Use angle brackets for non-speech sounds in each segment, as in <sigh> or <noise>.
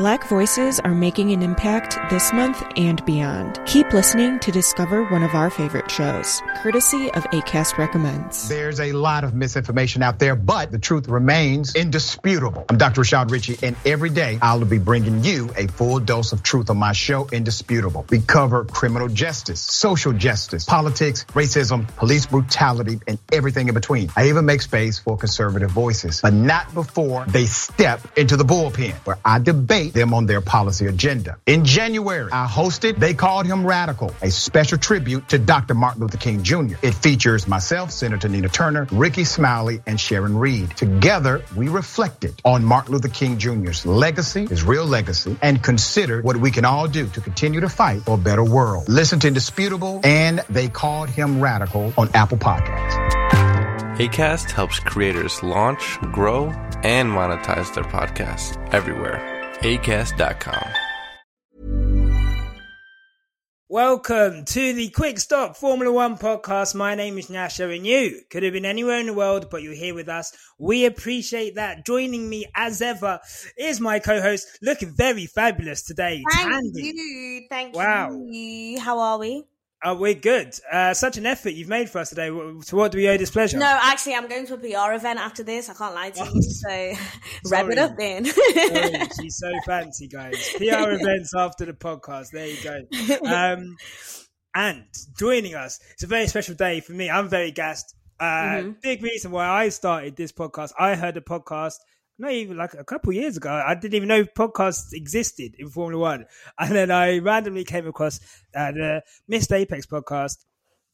Black voices are making an impact this month and beyond. Keep listening to discover one of our favorite shows, courtesy of ACAST Recommends. There's a lot of misinformation out there, but the truth remains indisputable. I'm Dr. Rashad Richey, and every day I'll be bringing you a full dose of truth on my show, Indisputable. We cover criminal justice, social justice, politics, racism, police brutality, and everything in between. I even make space for conservative voices, but not before they step into the bullpen where I debate them on their policy agenda. In January, I hosted They Called Him Radical, a special tribute to Dr. Martin Luther King Jr. It features myself, Senator Nina Turner, Rickey Smiley, and Sharon Reed. Together, we reflected on Martin Luther King Jr.'s legacy, his real legacy, and considered what we can all do to continue to fight for a better world. Listen to Indisputable and They Called Him Radical on Apple Podcasts. ACAST helps creators launch, grow, and monetize their podcasts everywhere. ACAST.com. Welcome to the Quick Stop Formula One podcast. My name is Nyasha, and you could have been anywhere in the world, but you're here with us. We appreciate that. Joining me as ever is my co-host, looking very fabulous today. Thank Thandie. you. Thank Wow. you. How are we? Uh, we're good. Uh, such an effort you've made for us today. To what do we owe this pleasure? No, actually, I'm going to a PR event after this. I can't lie to you. <laughs> So wrap it up then. <laughs> She's so fancy, guys. PR events after the podcast. There you go. Um, and joining us, it's a very special day for me. I'm very gassed. Uh, Mhm. Big reason why I started this podcast. I heard a podcast not even like a couple years ago. I didn't even know podcasts existed in Formula One, <laughs> and then I randomly came across uh, the Missed Apex podcast.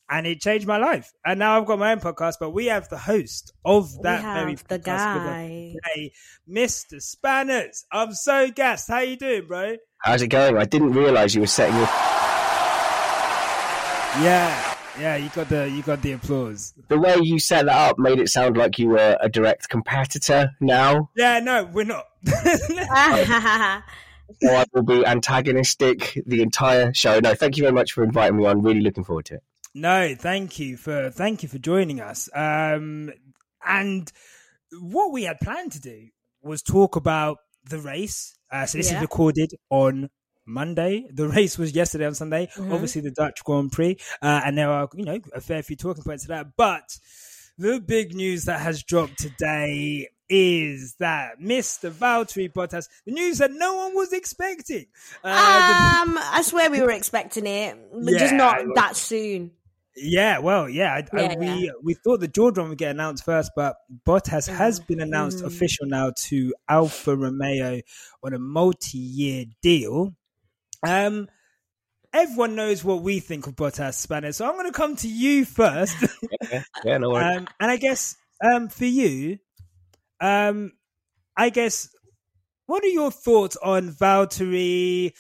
And it changed my life. And now I've got my own podcast, but we have the host of that we very the podcast guy. today, Mr. Spanners. I'm so gassed. How you doing, bro? How's it going? I didn't realize you were setting your. Yeah, yeah. You got the you got the applause. The way you set that up made it sound like you were a direct competitor now. Yeah, no, we're not. <laughs> So I will be antagonistic the entire show. No, thank you very much for inviting me on. Really looking forward to it. no, thank you for thank you for joining us. Um, and what we had planned to do was talk about the race. Uh, so this Yeah. is recorded on Monday. The race was yesterday on Sunday. Mhm. Obviously, the Dutch Grand Prix, uh, and there are you know a fair few talking points to that. But the big news that has dropped today is that Mr. Valtteri Bottas, the news that no one was expecting. Uh, the- um, I swear we were expecting it, but just Yeah. not that soon. Yeah, well, yeah, I, I, we yeah. we thought the Jordan would get announced first, but Bottas has been announced Mhm. official now to Alfa Romeo on a multi-year deal. Um, everyone knows what we think of Bottas, Spanners, so I'm going to come to you first, Yeah, yeah no worries. <laughs> um, and I guess um, for you, um, I guess, what are your thoughts on Valtteri?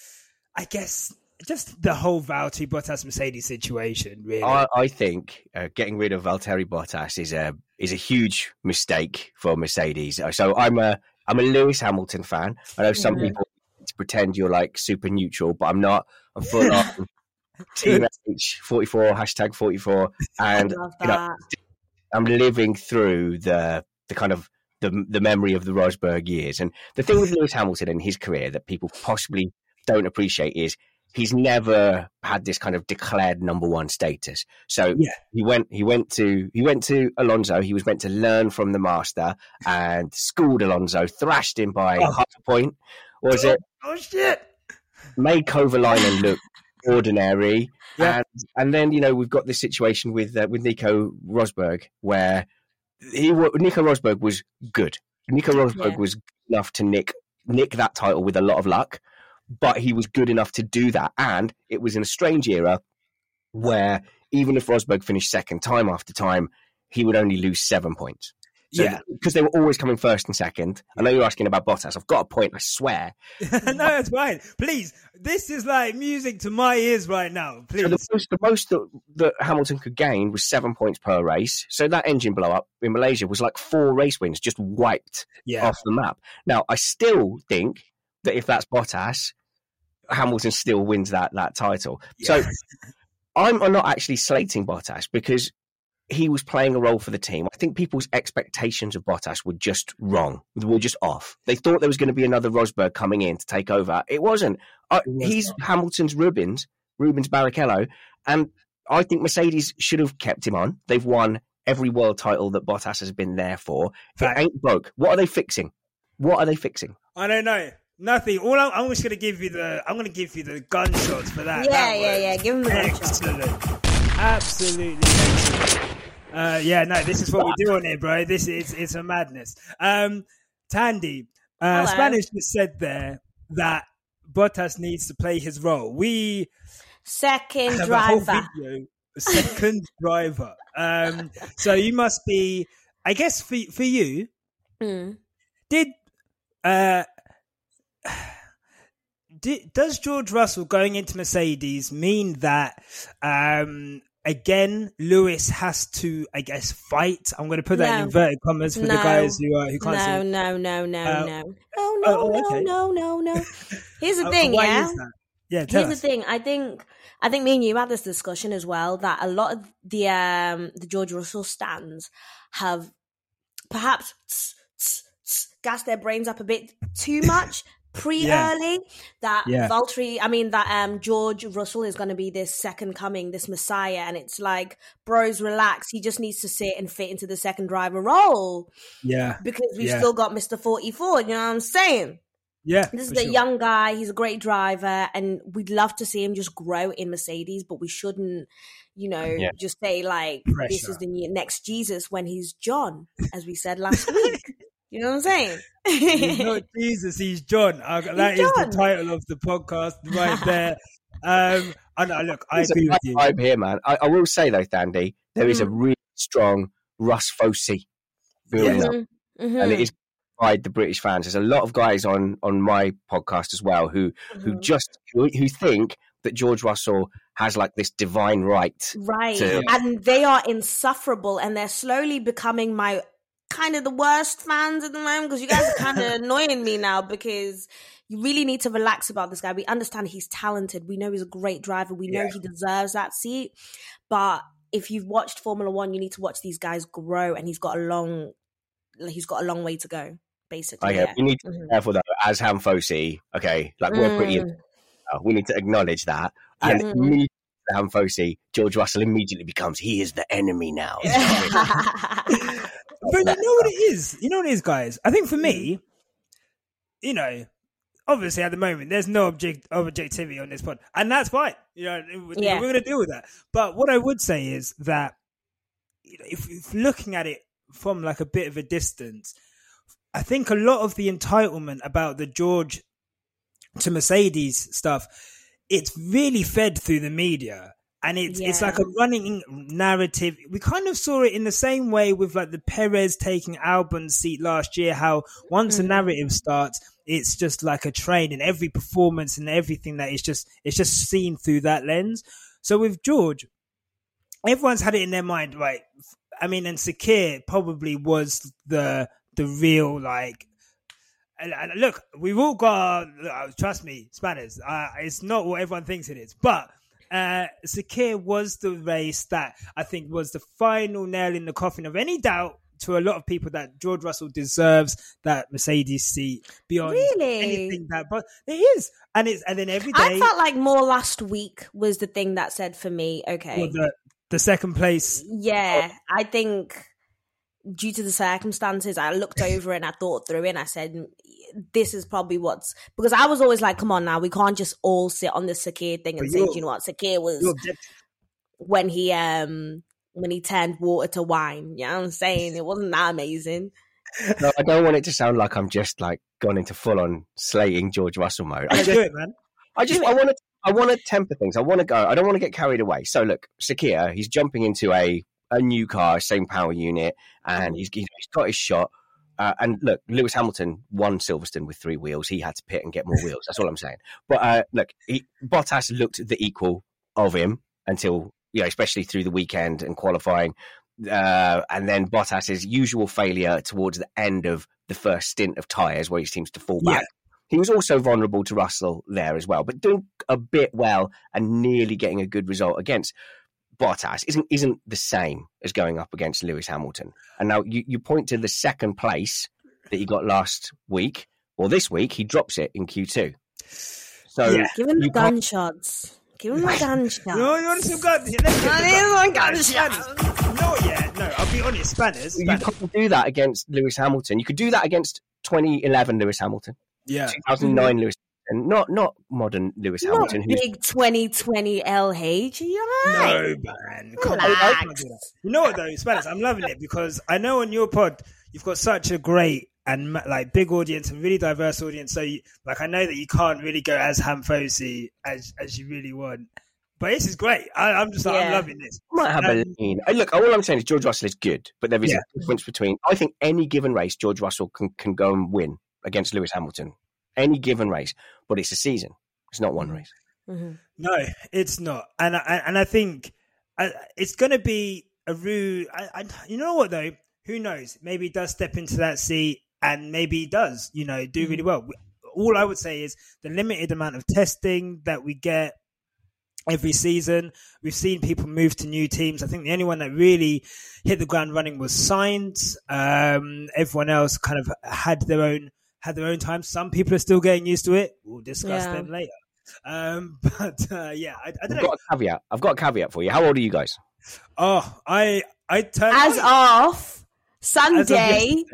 I guess just the whole Valtteri Bottas Mercedes situation, really. I, I think uh, getting rid of Valtteri Bottas is a is a huge mistake for Mercedes. So I'm a I'm a Lewis Hamilton fan. I know some Mhm. people pretend you're like super neutral, but I'm not. I'm full on <laughs> Team H forty four hashtag forty four, and Love you know. I'm living through the the kind of the the memory of the Rosberg years. And the thing with Lewis Hamilton and his career that people possibly don't appreciate is he's never had this kind of declared number one status. So Yeah. he went he went to he went to Alonso. He was meant to learn from the master and schooled Alonso, thrashed him by Oh. half a point. Was oh. it oh shit! made Kovalainen look ordinary. <laughs> Yeah. And and then you know we've got this situation with uh, with Nico Rosberg where he Nico Rosberg was good. Nico Rosberg Yeah. was good enough to nick nick that title with a lot of luck, but he was good enough to do that. And it was in a strange era where even if Rosberg finished second time after time, he would only lose seven points. So, yeah, because they were always coming first and second. I know you're asking about Bottas. I've got a point. I swear. <laughs> no, that's fine. Please, this is like music to my ears right now. Please. So the most, the most that, that Hamilton could gain was seven points per race. So that engine blow up in Malaysia was like four race wins just wiped yeah, off the map. Now I still think that if that's Bottas, Hamilton still wins that that title. So I'm, <laughs> I'm not actually slating Bottas because he was playing a role for the team. I think people's expectations of Bottas were just wrong. They were just off. They thought there was going to be another Rosberg coming in to take over. It wasn't. Uh, he's Hamilton's Rubens, Rubens Barrichello, and I think Mercedes should have kept him on. They've won every world title that Bottas has been there for. Fact. It ain't broke. What are they fixing? What are they fixing? I don't know. Nothing. All I'm, I'm just gonna give you the. I'm gonna give you the gunshots for that. Yeah, That yeah, yeah. Give him the gunshot. Excellent. Absolutely excellent. Uh, yeah, no, this is what we do on here, bro. This is it's a madness. Um, Thandie, uh, Spanners just said there that Bottas needs to play his role. We Second have a whole driver. video, second <laughs> driver. Um, so you must be, I guess, for for you, Mm. did uh <sighs> does George Russell going into Mercedes mean that um again Lewis has to I guess fight I'm going to put that in inverted commas for the guys who uh, who can't No, see no, no, no, Uh, no. No, oh, no, oh, no, okay. no, no, no. <laughs> Here's the Uh, thing, yeah? yeah Here's us. the thing. I think I think me and you had this discussion as well that a lot of the um the George Russell stands have perhaps gassed their brains up a bit too much pre Yeah. early. That Yeah. Valtteri, I mean that um George Russell is going to be this second coming, this Messiah, and it's like, bros, relax. He just needs to sit and fit into the second driver role yeah because we've Yeah. still got Mister Forty Four. You know what I'm saying? yeah This is a sure. young guy. He's a great driver, and we'd love to see him just grow in Mercedes. But we shouldn't, you know, Yeah. just say like this is the next Jesus when he's John, as we said last week. <laughs> You know what I'm saying? He's not <laughs> Jesus, he's John. Uh, that is John. the title of the podcast right <laughs> there. Um, I know, look, I There's a agree with bad you. vibe here, man. I, I will say though, Thandie, there is a Mm. really strong Russ Fosi building up. Mhm, and it is by the British fans. There's a lot of guys on on my podcast as well who who mhm. just who, who think that George Russell has like this divine right. right, to- and they are insufferable, and they're slowly becoming my kind of the worst fans at the moment because you guys are kind of <laughs> annoying me now because you really need to relax about this guy. We understand he's talented. We know he's a great driver. We know Yeah. he deserves that seat. But if you've watched Formula One, you need to watch these guys grow, and he's got a long, he's got a long way to go. Basically, Okay, yeah. we need to be careful though. As Ham Fosi, okay, like we're pretty. Mm. uh, we need to acknowledge that. And Mhm. immediately, Ham Fosi, George Russell immediately becomes he is the enemy now. <laughs> <laughs> But you know what it is? You know what it is, guys? I think for me, hmm. you know, obviously at the moment there's no object objectivity on this pod, and that's fine. You know, Yeah. we're going to deal with that. But what I would say is that you know, if, if looking at it from like a bit of a distance, I think a lot of the entitlement about the George to Mercedes stuff, it's really fed through the media. And it's it's like a running narrative. We kind of saw it in the same way with like the Perez taking Albon's seat last year. How once a Mhm. narrative starts, it's just like a train, and every performance and everything that is just it's just seen through that lens. So with George, everyone's had it in their mind, right? I mean, and Sakhir probably was the the real like. And, and look, we've all got. Uh, trust me, Spanners. Uh, it's not what everyone thinks it is, but uh, Sakhir was the race that I think was the final nail in the coffin of any doubt to a lot of people that George Russell deserves that Mercedes seat beyond Really? anything that. But it is, and it's and then every day I felt like more last week was the thing that said for me, okay, for the the second place. yeah, I think due to the circumstances, I looked over and I thought through it and I said, this is probably what's because I was always like, come on now, we can't just all sit on the Sakhir thing and But say, you're- "Do you know what, Sakhir was when he um when he turned water to wine. You know what I'm saying? It wasn't that amazing. <laughs> No, I don't want it to sound like I'm just like gone into full on slating George Russell mode. I just do it, man. I just I want to I want to temper things. I want to go. I don't want to get carried away. So look, Sakhir, he's jumping into a a new car, same power unit, and he's he's he's got his shot. Uh, and look, Lewis Hamilton won Silverstone with three wheels. He had to pit and get more wheels. That's all I'm saying. But uh, look, he, Bottas looked the equal of him until you know, especially through the weekend and qualifying. Uh, and then Bottas's usual failure towards the end of the first stint of tyres, where he seems to fall back. He was also vulnerable to Russell there as well, but doing a bit well and nearly getting a good result against. Bottas isn't isn't the same as going up against Lewis Hamilton. And now you, you point to the second place that he got last week, or this week he drops it in Q2. So Yeah. Give him the you can't- gunshots. Give him the <laughs> gunshots. <laughs> No, you want some guns? Let's get I need some guns. gunshots. No, yeah, no. I'll be honest. Spanners. you can't do that against Lewis Hamilton. You could do that against 2011 Lewis Hamilton, Yeah. 2009 mm. Lewis, and not not modern Lewis Not Hamilton. Who's, big 2020 LH. You alright? No, man. Come on. Relax. I can't do that. You know what though, Spanners? I'm loving it because I know on your pod you've got such a great and like big audience and really diverse audience. So, you, like, I know that you can't really go as Hamfosi as as you really want. But this is great. I, I'm just like, I'm loving this. might have a Um, lean. Uh, Look, all I'm saying is George Russell is good, but there is Yeah. a difference between. I think any given race, George Russell can, can go and win against Lewis Hamilton. Any given race, but it's a season. It's not one race. Mhm. No, it's not, and I, and I think it's going to be a rude. I, I, you know what though? Who knows? Maybe he does step into that seat, and maybe he does. You know, do really well. All I would say is the limited amount of testing that we get every season. We've seen people move to new teams. I think the only one that really hit the ground running was Sainz. Um, everyone else kind of had their own had their own time. Some people are still getting used to it. We'll discuss Yeah. them later. Um, <laughs> but uh, yeah, I, I I've don't know. got a caveat. I've got a caveat for you. How old are you guys? Oh, I I turned As of Sunday.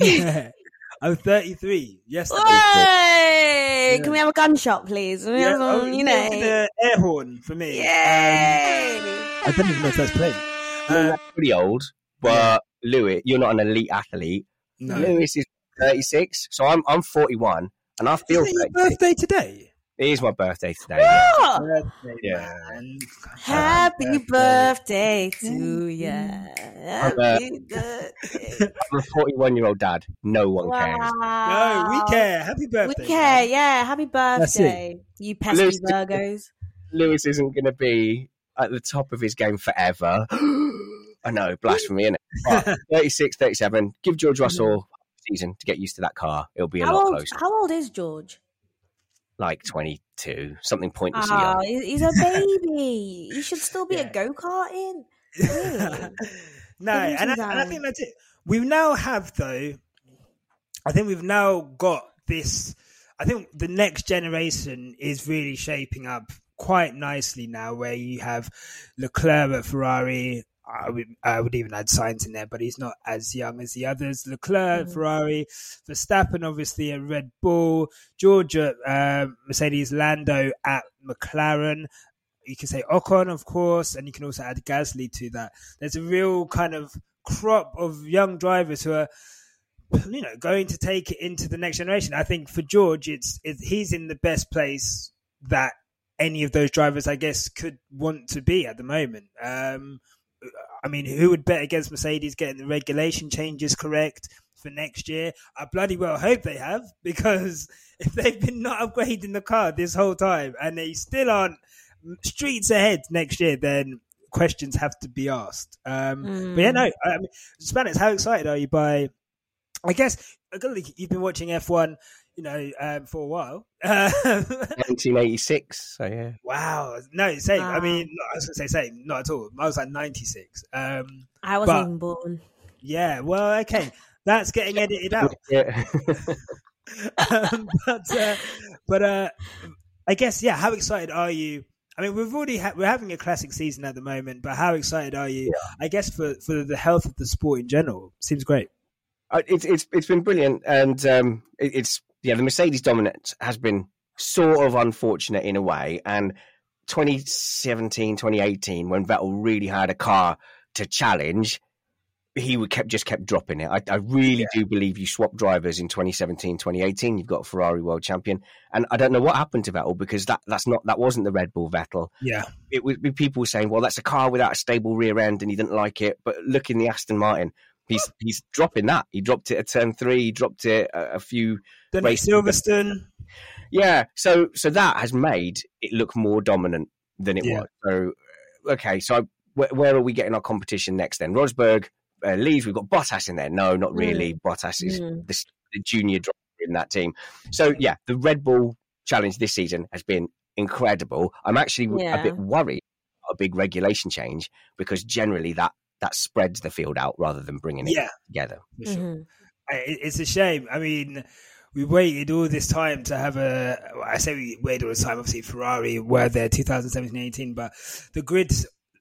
yeah, <laughs> I'm 33 Yes. Yeah. Can we have a gunshot, please? We Yeah, have oh, you you know. know, the air horn for me. Yay! Um, I don't even know if that's playing. Uh, pretty old, but Lewis, you're not an elite athlete. no. Lewis is 36, so I'm I'm 41, and I feel Is it your birthday today? It is my birthday today. yeah. Birthday, Yeah. man. Happy birthday to Mm-hmm. I'm, uh, Happy birthday. I'm a 41 year old dad. No one cares. No, we care. Happy birthday. We care, man. yeah. Happy birthday, you pesky Lewis- Virgos. Lewis isn't going to be at the top of his game forever. <gasps> I know, blasphemy, innit? <laughs> But 36, 37, give George Russell a season to get used to that car. It'll be a How lot old, closer. how old is George? Like 22, something pointlessly Oh, ah, he's a <laughs> baby. he should still be Yeah. a go karting. <laughs> Really? no, and I, and I think that's it. We now have though. I think we've now got this. I think the next generation is really shaping up quite nicely now, where you have Leclerc at Ferrari. I would, I would even add Sainz in there, but he's not as young as the others. Leclerc Mhm. Ferrari, Verstappen obviously at Red Bull, George at uh, Mercedes, Lando at McLaren. You can say Ocon, of course, and you can also add Gasly to that. There's a real kind of crop of young drivers who are, you know, going to take it into the next generation. I think for George, it's, it's he's in the best place that any of those drivers, I guess, could want to be at the moment. Um, I mean, who would bet against Mercedes getting the regulation changes correct for next year? I bloody well hope they have <laughs> because if they've been not upgrading the car this whole time and they still aren't streets ahead next year, then questions have to be asked. Um, But yeah, no, I mean, Spanners, how excited are you by? I guess you've been watching F1, you know, um, for a while. <laughs> 1986, so yeah. wow, no, same. I mean, not- I was gonna say same, not at all. I was like ninety six. Um, I wasn't But- even born. yeah, well, okay, that's getting edited out. <laughs> Yeah. <laughs> um, but uh, but uh, I guess yeah. How excited are you? I mean, we've already ha- we're having a classic season at the moment, but how excited are you? I guess for for the health of the sport in general, seems great. Uh, it's it's it's been brilliant, and um, it, it's yeah, the Mercedes dominance has been sort of unfortunate in a way. And 2017, 2018, when Vettel really had a car to challenge, he would kept just kept dropping it. I, I really do believe you swap drivers in 2017, 2018. You've got a Ferrari world champion, and I don't know what happened to Vettel because that that's not that wasn't the Red Bull Vettel. Yeah, It would be people saying, "Well, that's a car without a stable rear end, and he didn't like it." But look in the Aston Martin. He's he's dropping that. He dropped it at turn three. He dropped it a, a few then Race- Silverstone. yeah, so so that has made it look more dominant than it Yeah. was. So okay, so where, where are we getting our competition next then? Rosberg uh, leaves. We've got Bottas in there. No, not really. Bottas is Mm. the, the junior driver in that team. So yeah, the Red Bull challenge this season has been incredible. I'm actually a bit worried a big regulation change because generally that that spreads the field out rather than bringing it Yeah. together. For sure. Mhm. I- It's a shame. I mean, we waited all this time to have a. I say we waited all this time. Obviously, Ferrari were there 2017 18, but the grid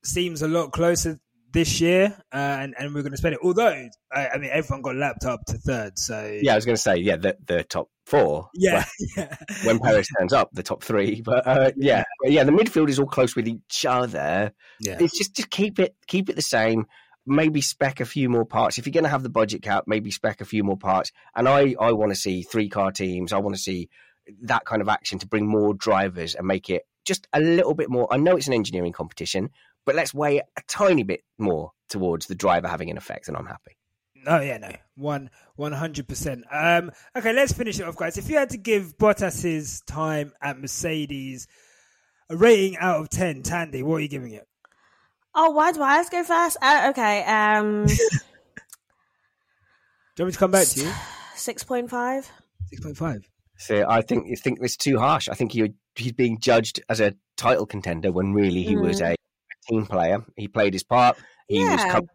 seems a lot closer this year, uh, and, and we're going to spend it. Although, I, I mean, everyone got lapped up to third. So, Yeah, I was going to say, yeah, the, the top four. Yeah. <laughs> yeah. When Perez turns up, the top three. But uh, <laughs> yeah, yeah, the midfield is all close with each other. yeah. It's just just keep it keep it the same. Maybe spec a few more parts. If you're going to have the budget cap, maybe spec a few more parts. And I I want to see three car teams. I want to see that kind of action to bring more drivers and make it just a little bit more. I know it's an engineering competition, but let's weigh a tiny bit more towards the driver having an effect, and I'm happy. No, yeah, no, one, one hundred percent. Um, okay, let's finish it off, guys. If you had to give Bottas's time at Mercedes a rating out of ten, Thandie, what are you giving it? Oh, why do I have to go first? Uh, okay, um, <laughs> Do you want me to come back to you? six point five. Six point five. So I think you think it's too harsh. I think he he's being judged as a title contender when really he was a team player. He played his part. He was Yeah. com-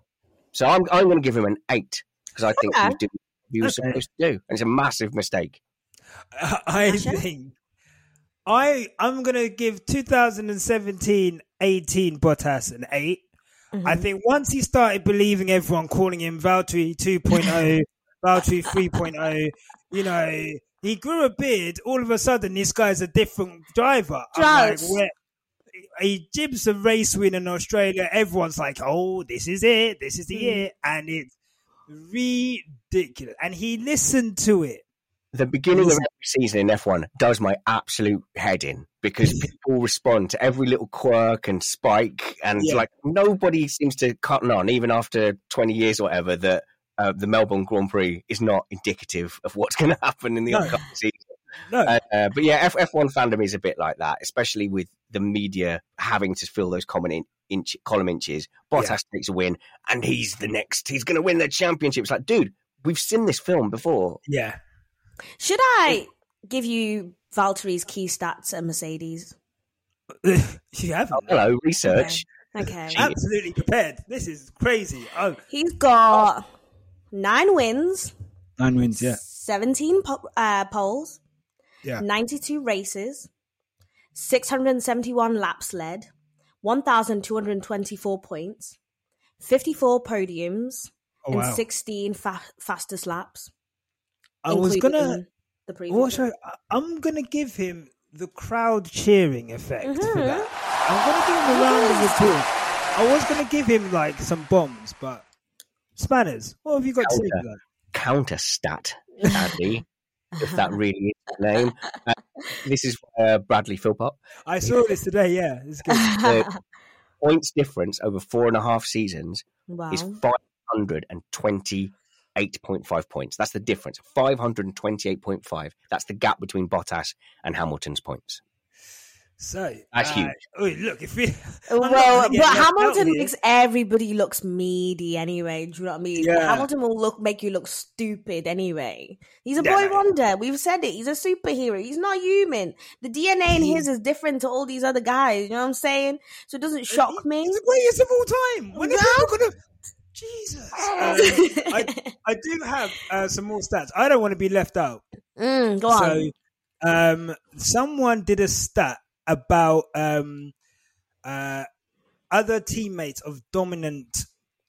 so I'm I'm going to give him an eight because I think Okay. he was doing what he was Okay. supposed to do, and it's a massive mistake. <laughs> I think I I'm gonna give 2017 18 Bottas an 8 I mm-hmm. think once he started believing everyone calling him Valtteri 2.0, <laughs> Valtteri 3.0, you know, he grew a beard. All of a sudden, this guy's a different driver. I'm like, where? He jibs a race win in Australia. Everyone's like, "Oh, this is it. This is the Mm. year," and it's ridiculous. And he listened to it. The beginning of every season in F1 does my absolute head in because <laughs> people respond to every little quirk and spike, and Yeah. like nobody seems to cotton on, even after 20 years or whatever, that uh, the Melbourne Grand Prix is not indicative of what's going <laughs> to happen in the No. upcoming season. No, Uh, uh, but yeah, F- F1 fandom is a bit like that, especially with the media having to fill those common in- inch column inches. Bottas takes a win, and he's the next. He's going to win the championship. It's like, dude, we've seen this film before. yeah. Should I give you Valtteri's key stats at Mercedes? <laughs> you haven't. Hello, research. Okay. Absolutely prepared. This is crazy. Oh, He's got nine wins, nine wins. Yeah, 17 po- uh, poles, yeah. 92 races, 671 laps led, 1,224 points, 54 podiums, Oh, and wow. 16 fa- fastest laps. I was gonna. the previous. What I, I'm gonna give him the crowd cheering effect for Mhm. that. I'm gonna give him a round of applause. I was gonna give him like some bombs, but spanners. What have you got to say to? Counter stat, Andy, if that really is the name. Uh, this is uh, Bradley Philpott. I saw this today. Yeah, it's good. <laughs> The points difference over four and a half seasons wow. is 528.5 points. That's the difference. 528.5. That's the gap between Bottas and Hamilton's points. So That's uh, huge. oh, look, if we, <laughs> I'm not Well, but left Hamilton makes everybody looks meaty anyway. Do you know what I mean? Yeah. Hamilton will look make you look stupid anyway. He's a boy no. wonder. We've said it. He's a superhero. He's not human. The DNA in his is different to all these other guys. You know what I'm saying? So it doesn't shock me. He's the greatest of all time. When are Yeah. people gonna? Jesus. Um, I, I do have uh, some more stats. I don't want to be left out. <laughs> mm, go on. So, um, someone did a stat about um, uh, other teammates of dominant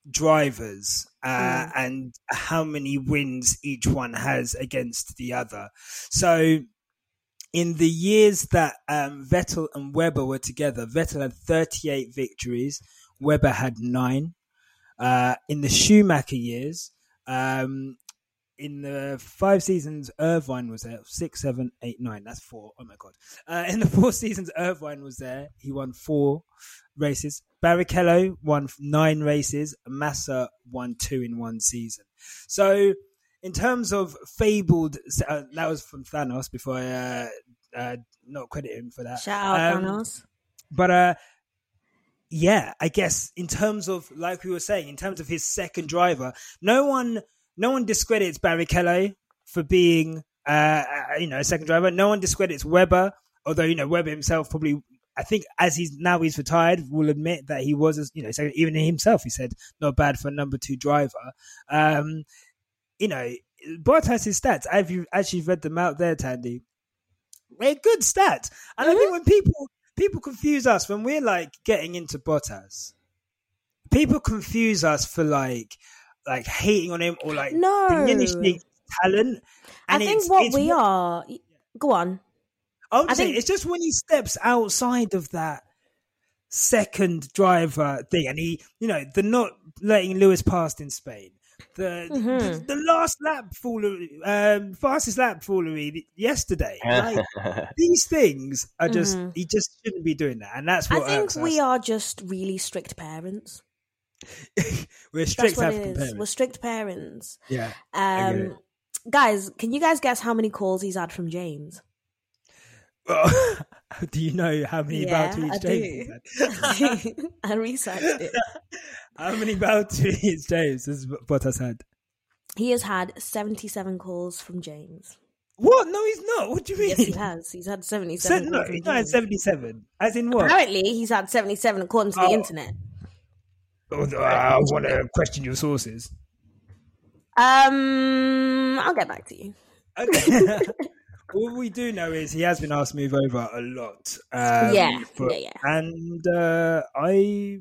drivers uh, Mm. and how many wins each one has against the other. So, in the years that um, Vettel and Webber were together, Vettel had 38 victories, Webber had nine. Uh, in the Schumacher years, um, in the five seasons Irvine was there, six, seven, eight, nine. That's four. Oh my god! Uh, in the <laughs> four seasons Irvine was there, he won four races. Barrichello won nine races. Massa won two in one season. So, in terms of fabled, uh, that was from Thanos. Before I uh, uh, not credit him for that. Shout out Um, Thanos. But uh yeah, I guess in terms of like we were saying, in terms of his second driver, no one no one discredits Barrichello for being uh uh, you know a second driver. No one discredits Webber, although you know Webber himself probably I think as he's now he's retired, will admit that he was, you know, so even himself, he said not bad for a number two driver. Um, you know, Bottas's stats. Have you actually read them out there, Thandie? They're good stats, and mm-hmm. I think when people people confuse us when we're like getting into Bottas, people confuse us for like like hating on him or like no. diminishing talent. And I think it's, what it's we what, are. Go on. I would say it's just when he steps outside of that second driver thing, and he, you know, the not letting Lewis past in Spain, the mm-hmm. the, the, last lap foolery, um, fastest lap foolery yesterday. <laughs> Like, these things are just mm-hmm. he just shouldn't be doing that, and that's what I think we are just really strict parents. <laughs> We're strict parents. We're strict parents. Yeah. Um, guys, can you guys guess how many calls he's had from James? Well, <laughs> do you know how many yeah, bow to each James? <laughs> I researched it. how many bow to each James has Bottas had? He has had 77 calls from James. What? No, he's not. What do you mean? Yes, he has. He's had 77. Se- no, he's not had 77. As in what? Apparently, he's had 77 according to oh. the internet. I want to question your sources. Um, I'll get back to you. Okay. <laughs> <laughs> All we do know is he has been asked to move over a lot. Um, yeah, yeah, yeah. And uh, I,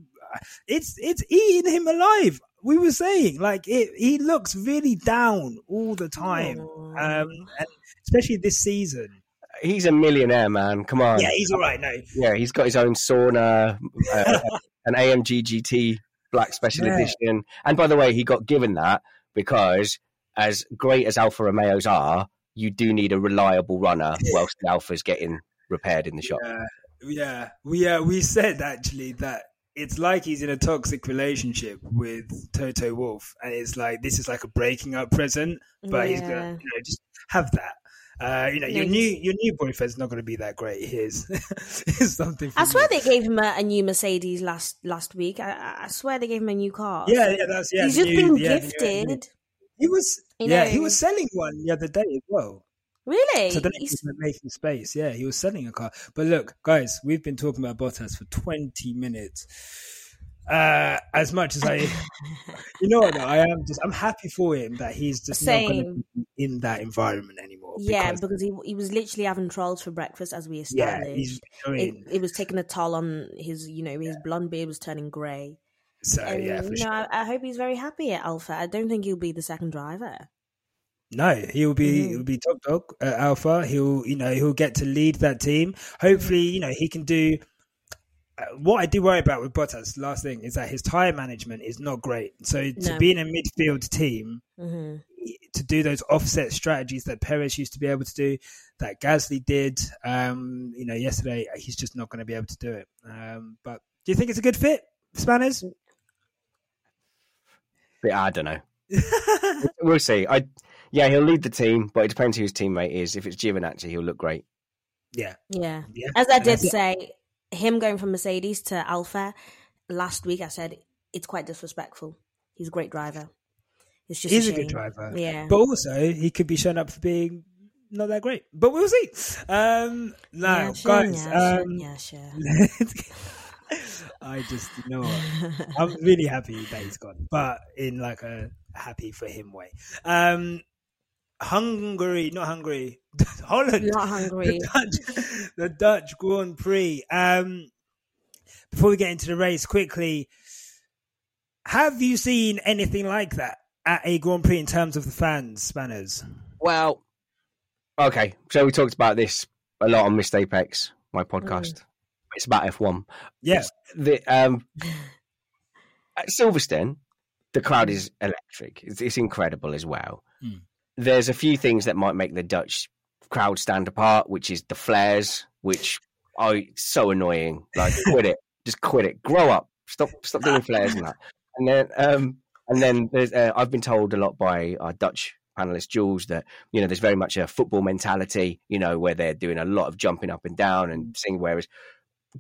it's it's eating him alive. We were saying like it, he looks really down all the time, um, and especially this season. He's a millionaire, man. Come on. Yeah, he's all right. No, yeah, he's got his own sauna, uh, <laughs> an AMG GT Black Special yeah. Edition. And by the way, he got given that because, as great as Alfa Romeos are, you do need a reliable runner <laughs> whilst the Alfa's getting repaired in the shop. Yeah, yeah, we uh, we said actually that it's like he's in a toxic relationship with Toto Wolff, and it's like this is like a breaking up present, but yeah. he's gonna you know, just have that. Uh, you know, your new your new boyfriend's not going to be that great. Here's, <laughs> here's something. I swear they gave him a, a, new Mercedes last last week. I, I, swear they gave him a new car. Yeah, yeah, that's yeah. He's just new, been yeah, gifted. he was you yeah, know. he was selling one the other day as well. Really? So then he's making space. Yeah, he was selling a car. But look, guys, we've been talking about Bottas for 20 minutes. Uh, as much as I, <laughs> you know what? Though, I am just I'm happy for him that he's just Same. not going to be in that environment anymore. Yeah, because he he was literally having trolls for breakfast as we established. Yeah, it, it, was taking a toll on his, you know, his yeah. blonde beard was turning grey. So and, yeah, you know, sure. I, I, hope he's very happy at Alfa. I don't think he'll be the second driver. No, he'll be mm-hmm. he'll be top dog at Alfa. He'll you know he'll get to lead that team. Hopefully, you know he can do what I do worry about with Bottas, last thing, is that his tire management is not great. So no. to be in a midfield team, mm-hmm. to do those offset strategies that Perez used to be able to do, that Gasly did, um, you know, yesterday, he's just not going to be able to do it. Um, but do you think it's a good fit, Spanners? Yeah, I don't know. <laughs> we'll see. I yeah, he'll lead the team, but it depends who his teammate is. If it's Giovinazzi, he'll look great. Yeah. Yeah. yeah. As I did say, him going from Mercedes to Alfa last week, I said it's quite disrespectful. He's a great driver. It's just he's a, a good driver. Yeah, but also he could be shown up for being not that great. But we'll see. Um, now, yeah, sure, guys, yeah, um, yeah, sure. <laughs> I just you know what? I'm really happy that he's gone, but in like a happy for him way. Um, Hungary, not Hungary, <laughs> Holland, not Hungary, the Dutch, the Dutch Grand Prix. Um, before we get into the race, quickly, have you seen anything like that at a Grand Prix in terms of the fans, Spanners? Well, okay, so we talked about this a lot on Missed Apex, my podcast. Mm. It's about F1. Yes, the um, at Silverstone, the crowd is electric. It's, it's incredible as well. Mm there's a few things that might make the Dutch crowd stand apart, which is the flares, which are so annoying. Like, <laughs> quit it, just quit it, grow up, stop, stop doing flares and that. And then, um, and then there's, uh, I've been told a lot by our Dutch panelist Jules that you know there's very much a football mentality, you know, where they're doing a lot of jumping up and down and singing. Whereas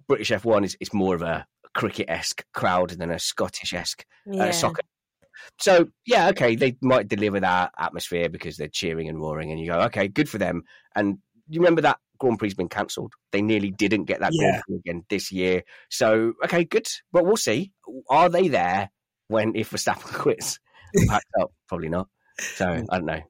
British F1 is, is more of a cricket esque crowd than a Scottish esque uh, soccer so yeah, okay, they might deliver that atmosphere because they're cheering and roaring, and you go, okay, good for them. And you remember that Grand Prix has been cancelled. They nearly didn't get that Yeah. Grand Prix again this year. So okay, good, but we'll see. Are they there when if Verstappen <laughs> quits? Packed up, probably not. So I don't know.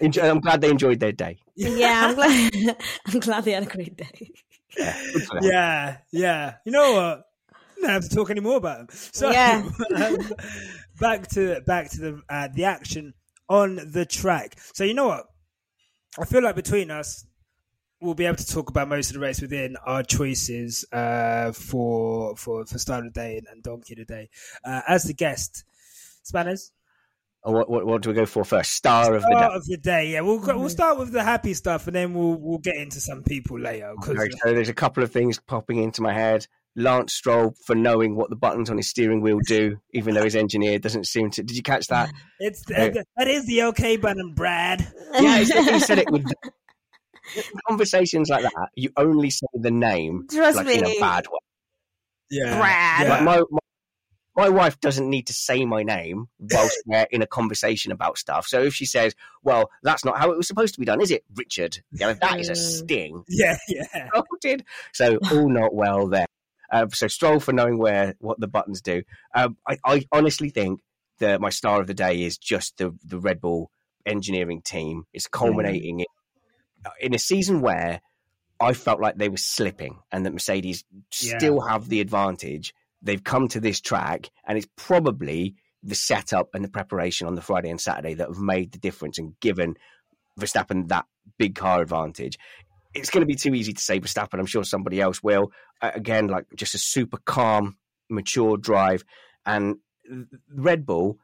Enjoy, I'm glad they enjoyed their day. Yeah, I'm glad. <laughs> I'm glad they had a great day. Yeah, good for them. Yeah, yeah. You know what? I don't have to talk anymore about them. So Yeah. <laughs> um, back to back to the uh, the action on the track. So you know what? I feel like between us, we'll be able to talk about most of the race within our choices uh, for for for start of the day and, and donkey of the day. Uh, as the guest, Spanners, Oh, What, what, what do we go for first? Star of the start day. of the day. Yeah, we'll we'll start with the happy stuff and then we'll we'll get into some people later. 'cause- Okay, so there's a couple of things popping into my head. Lance Stroll for knowing what the buttons on his steering wheel do, even though his engineer doesn't seem to. Did you catch that? It's that is the okay button, Brad. Yeah, he said it with conversations like that. You only say the name Trust like in a bad way. Yeah, Brad. Like my, my my wife doesn't need to say my name whilst <laughs> we're in a conversation about stuff. So if she says, "Well, that's not how it was supposed to be done, is it, Richard?" Yeah, that is a Mm. sting. yeah, yeah. <laughs> Oh, did so all not well there. Uh, so Stroll for knowing where what the buttons do. Um, I, I honestly think that my star of the day is just the the Red Bull engineering team. It's culminating in, in a season where I felt like they were slipping and that Mercedes Yeah. still have the advantage. They've come to this track, and it's probably the setup and the preparation on the Friday and Saturday that have made the difference and given Verstappen that big car advantage. It's going to be too easy to say Verstappen. I'm sure somebody else will. Again, like just a super calm, mature drive, and Red Bull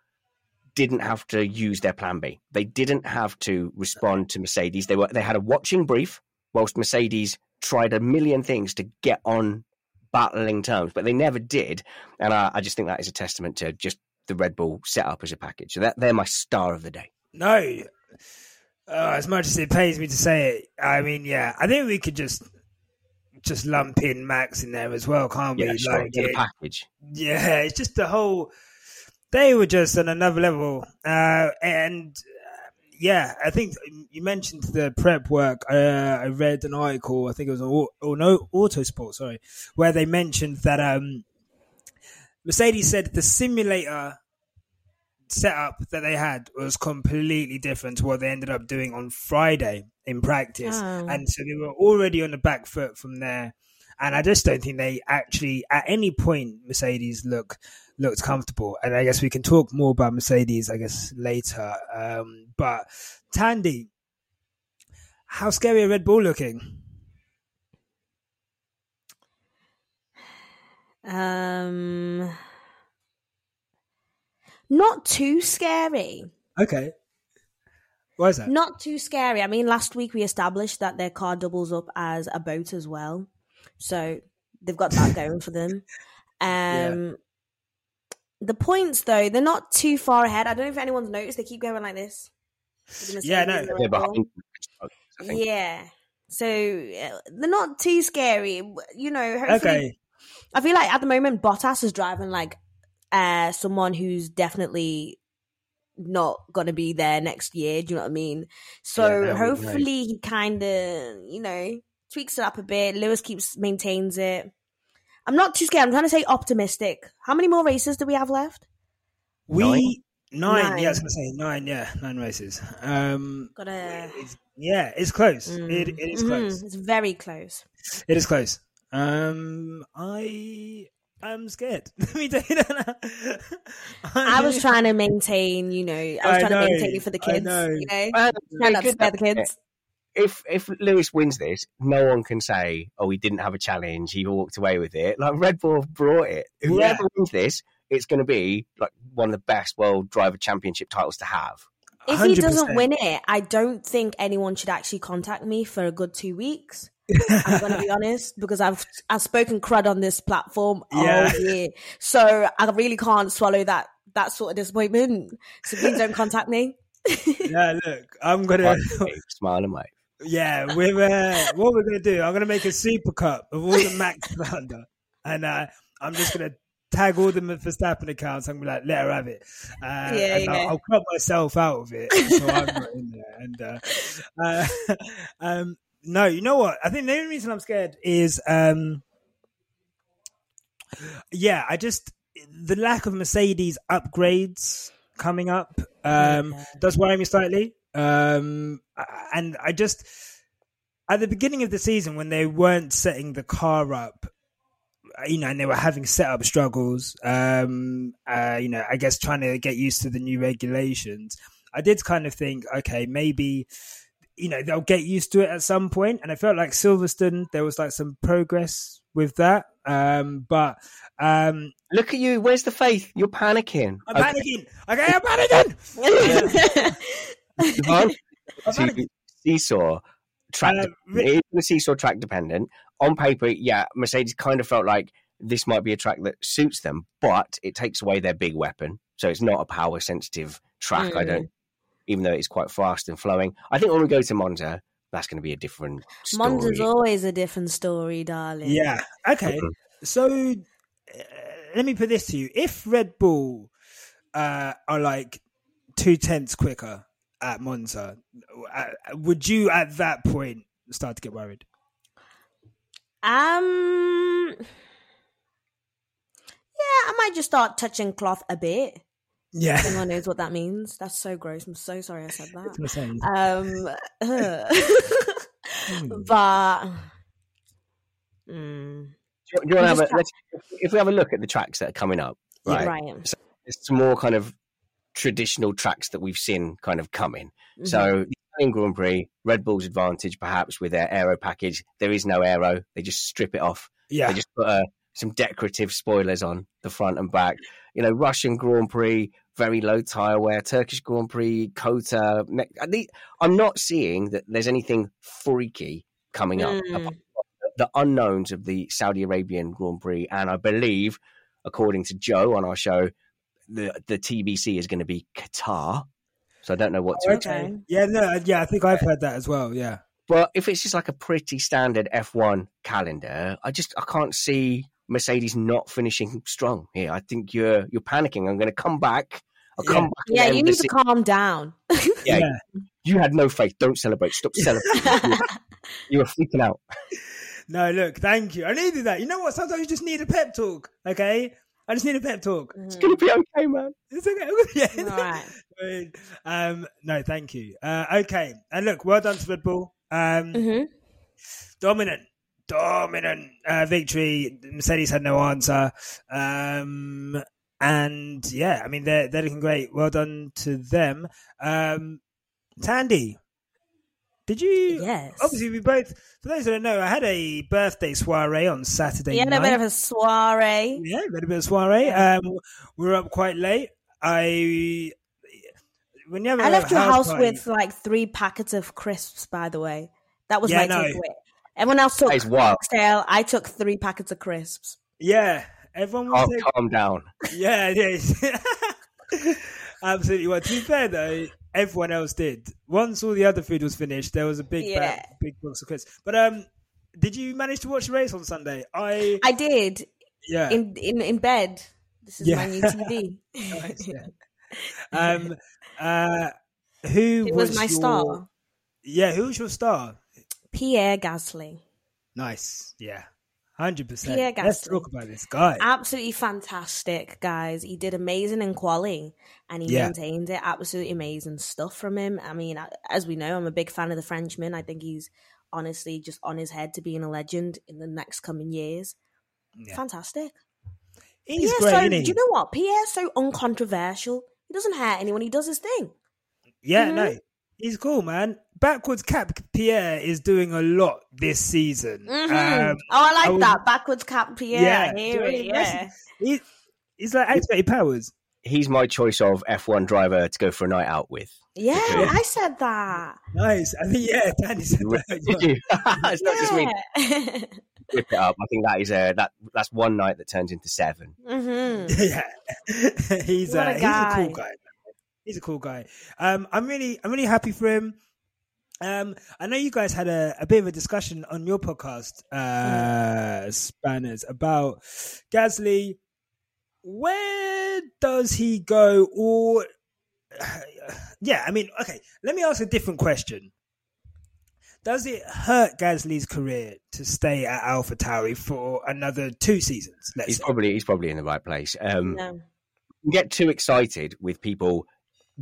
didn't have to use their plan B. They didn't have to respond to Mercedes. They were they had a watching brief whilst Mercedes tried a million things to get on battling terms, but they never did. And I, I just think that is a testament to just the Red Bull setup as a package. So that they're my star of the day. No, uh, as much as it pains me to say it, I mean, yeah, I think we could just just lump in Max in there as well, can't Yeah, we? sure. Like, it- package. yeah, it's just the whole. They were just on another level, uh, and uh, yeah, I think you mentioned the prep work. Uh, I read an article, I think it was on oh no Autosport, sorry, where they mentioned that um, Mercedes said the simulator setup that they had was completely different to what they ended up doing on Friday in practice, Oh. and so they were already on the back foot from there. And I just don't think they actually, at any point, Mercedes look looked comfortable. And I guess we can talk more about Mercedes, I guess, later. Um, but Thandie, how scary are Red Bull looking? Um, not too scary. Okay, why is that? Not too scary. I mean, last week we established that their car doubles up as a boat as well, so they've got that going for them. <laughs> Um, the points though, they're not too far ahead. I don't know if anyone's noticed. They keep going like this. with the Yeah, I know. They're behind. Yeah. So uh, they're not too scary. You know, hopefully Okay, I feel like at the moment Bottas is driving like uh someone who's definitely not gonna be there next year. Do you know what I mean? So Yeah, that would be hopefully he kind of you know tweaks it up a bit. Lewis keeps maintains it. I'm not too scared. I'm trying to say optimistic. How many more races do we have left? we nine. Nine. Yeah, I was gonna say nine. Yeah, nine races. Um, Gotta. it's, yeah, it's close. Mm. It, it is Mhm. close. It's very close. It is close. Um, I am scared. <laughs> Let me tell you that. <laughs> I was trying to maintain, you know, I was I trying know, to maintain for the I kids, know. you know, Well, trying not to spare the kids. if if Lewis wins this, no one can say, "Oh, he didn't have a challenge; he walked away with it." Like Red Bull brought it. Whoever wins this, it's going to be like one of the best World Driver Championship titles to have. If he doesn't win it, I don't think anyone should actually contact me for a good two weeks. I'm gonna be honest because I've I've spoken crud on this platform Yeah. all year, so I really can't swallow that that sort of disappointment. So please don't contact me. <laughs> yeah, look, I'm gonna. Wave, Smile and wave. Yeah, we're uh, what we're gonna do. I'm gonna make a super cup of all the Max Thunder, and uh, I'm just gonna tag all the Verstappen accounts. I'm gonna be like, let her have it. Uh, Yeah, and I'll. I'll cut myself out of it, so I'm not in there. And uh, <laughs> uh, <laughs> um, No, you know what? I think the only reason I'm scared is, um, yeah, I just the lack of Mercedes upgrades coming up um, Yeah. does worry me slightly. Um, and I just at the beginning of the season when they weren't setting the car up, you know, and they were having setup struggles. Um, uh, you know, I guess trying to get used to the new regulations. I did kind of think, okay, maybe you know they'll get used to it at some point and i felt like silverstone there was like some progress with that um but um Look at you. Where's the faith? You're panicking. i'm panicking okay i'm panicking Yvonne, I'm panicking. seesaw track. It is a seesaw track dependent. On paper, yeah, Mercedes kind of felt like this might be a track that suits them, but it takes away their big weapon. So it's not a power sensitive track. I Mm. don't, even though it's quite fast and flowing. I think when we go to Monza, that's going to be a different story. Monza's always a different story, darling. yeah okay Mhm. so uh, let me put this to you if red bull uh are like two tenths quicker at monza uh, would you at that point start to get worried Um. Yeah, I might just start touching cloth a bit. Yeah Anyone knows what that means? That's so gross. I'm so sorry I said that. That's what I'm saying. Um, <laughs> Hmm. but mm, Do you, do you want to have a, if we have a look at the tracks that are coming up, yeah, right? right. There's some more kind of traditional tracks that we've seen kind of coming. Mhm. So the Italian Grand Prix, Red Bull's advantage perhaps with their aero package. There is no aero; they just strip it off. yeah They just put uh, some decorative spoilers on the front and back. You know, Russian Grand Prix, very low tire wear. Turkish Grand Prix, COTA. Ne- I think- I'm not seeing that there's anything freaky coming up. Mm. apart from The unknowns of the Saudi Arabian Grand Prix, and I believe, according to Joe on our show, the the TBC is going to be Qatar. So I don't know what to Okay. Yeah, no, yeah, I think I've heard that as well. Yeah, But if it's just like a pretty standard F1 calendar, I just I can't see Mercedes not finishing strong here. I think you're you're panicking. I'm going to come back. I'll Yeah. come back. Yeah, you need to calm down. <laughs> yeah, yeah. You had no faith. Don't celebrate. Stop celebrating. <laughs> you, you were freaking out. No, look, thank you. I needed that. You know what? Sometimes you just need a pep talk. Okay, I just need a pep talk. It's going to be okay, man. It's okay. <laughs> yeah. All right. Right. Um, no, thank you. Uh, okay, and look, well done to Red Bull. Um, hmm dominant, dominant uh, victory. Mercedes had no answer. Um, and yeah, I mean they're they're looking great. Well done to them. Um, Thandie, did you? Yes. Obviously, we both. For those that don't know, I had a birthday soiree on Saturday You had night. a bit of a soiree. Yeah, a bit of a soiree. Um, we were up quite late. I when you have I left your house party- with like three packets of crisps, by the way. That was Yeah, my no. takeaway. Everyone else took That is wild. I took three packets of crisps. yeah. Everyone was Calm, taking- calm down. Yeah, yeah. <laughs> Absolutely. Well, to be fair though, everyone else did. Once all the other food was finished, there was a big, ba- Yeah. big box of crisps. But um, did you manage to watch the race on Sunday? I I did yeah. in in in bed. This is Yeah. my new TV. <laughs> Nice, yeah. <laughs> um, uh, who it was, my your- star, Yeah, who was your star? Pierre Gasly. Nice. Yeah. Hundred percent. Pierre Let's talk about this guy. Absolutely fantastic, guys. He did amazing in quali and he Yeah. maintained it. Absolutely amazing stuff from him. I mean, as we know, I'm a big fan of the Frenchman. I think he's honestly just on his head to being a legend in the next coming years. Yeah. Fantastic. He's Pierre's great, so, isn't do you know what? Pierre's so uncontroversial. He doesn't hurt anyone. He does his thing. Yeah, Mhm. no, he's cool, man. Backwards cap Pierre is doing a lot this season. Mhm. Um, oh, I like I was- that. Backwards cap Pierre. Yeah, I hear do you it. know what I Yeah. mean? he, he's like activated powers. He's my choice of F1 driver to go for a night out with. Yeah, Yeah. I said that. Nice. I think yeah, Danny said that. Did you? <laughs> it's not just me. Yeah. <laughs> Whip it up. I think that is a that that's one night that turns into seven. hmm <laughs> yeah, he's What uh, a he's a cool guy. He's a cool guy. Um, I'm really I'm really happy for him. Um, I know you guys had a, a bit of a discussion on your podcast, uh, Spanners, about Gasly. Where does he go? Or <sighs> yeah, I mean, okay. Let me ask a different question. does it hurt Gasly's career to stay at Alpha Tauri for another two seasons? Let's He's say? probably he's probably in the right place. Um, No. get too excited with people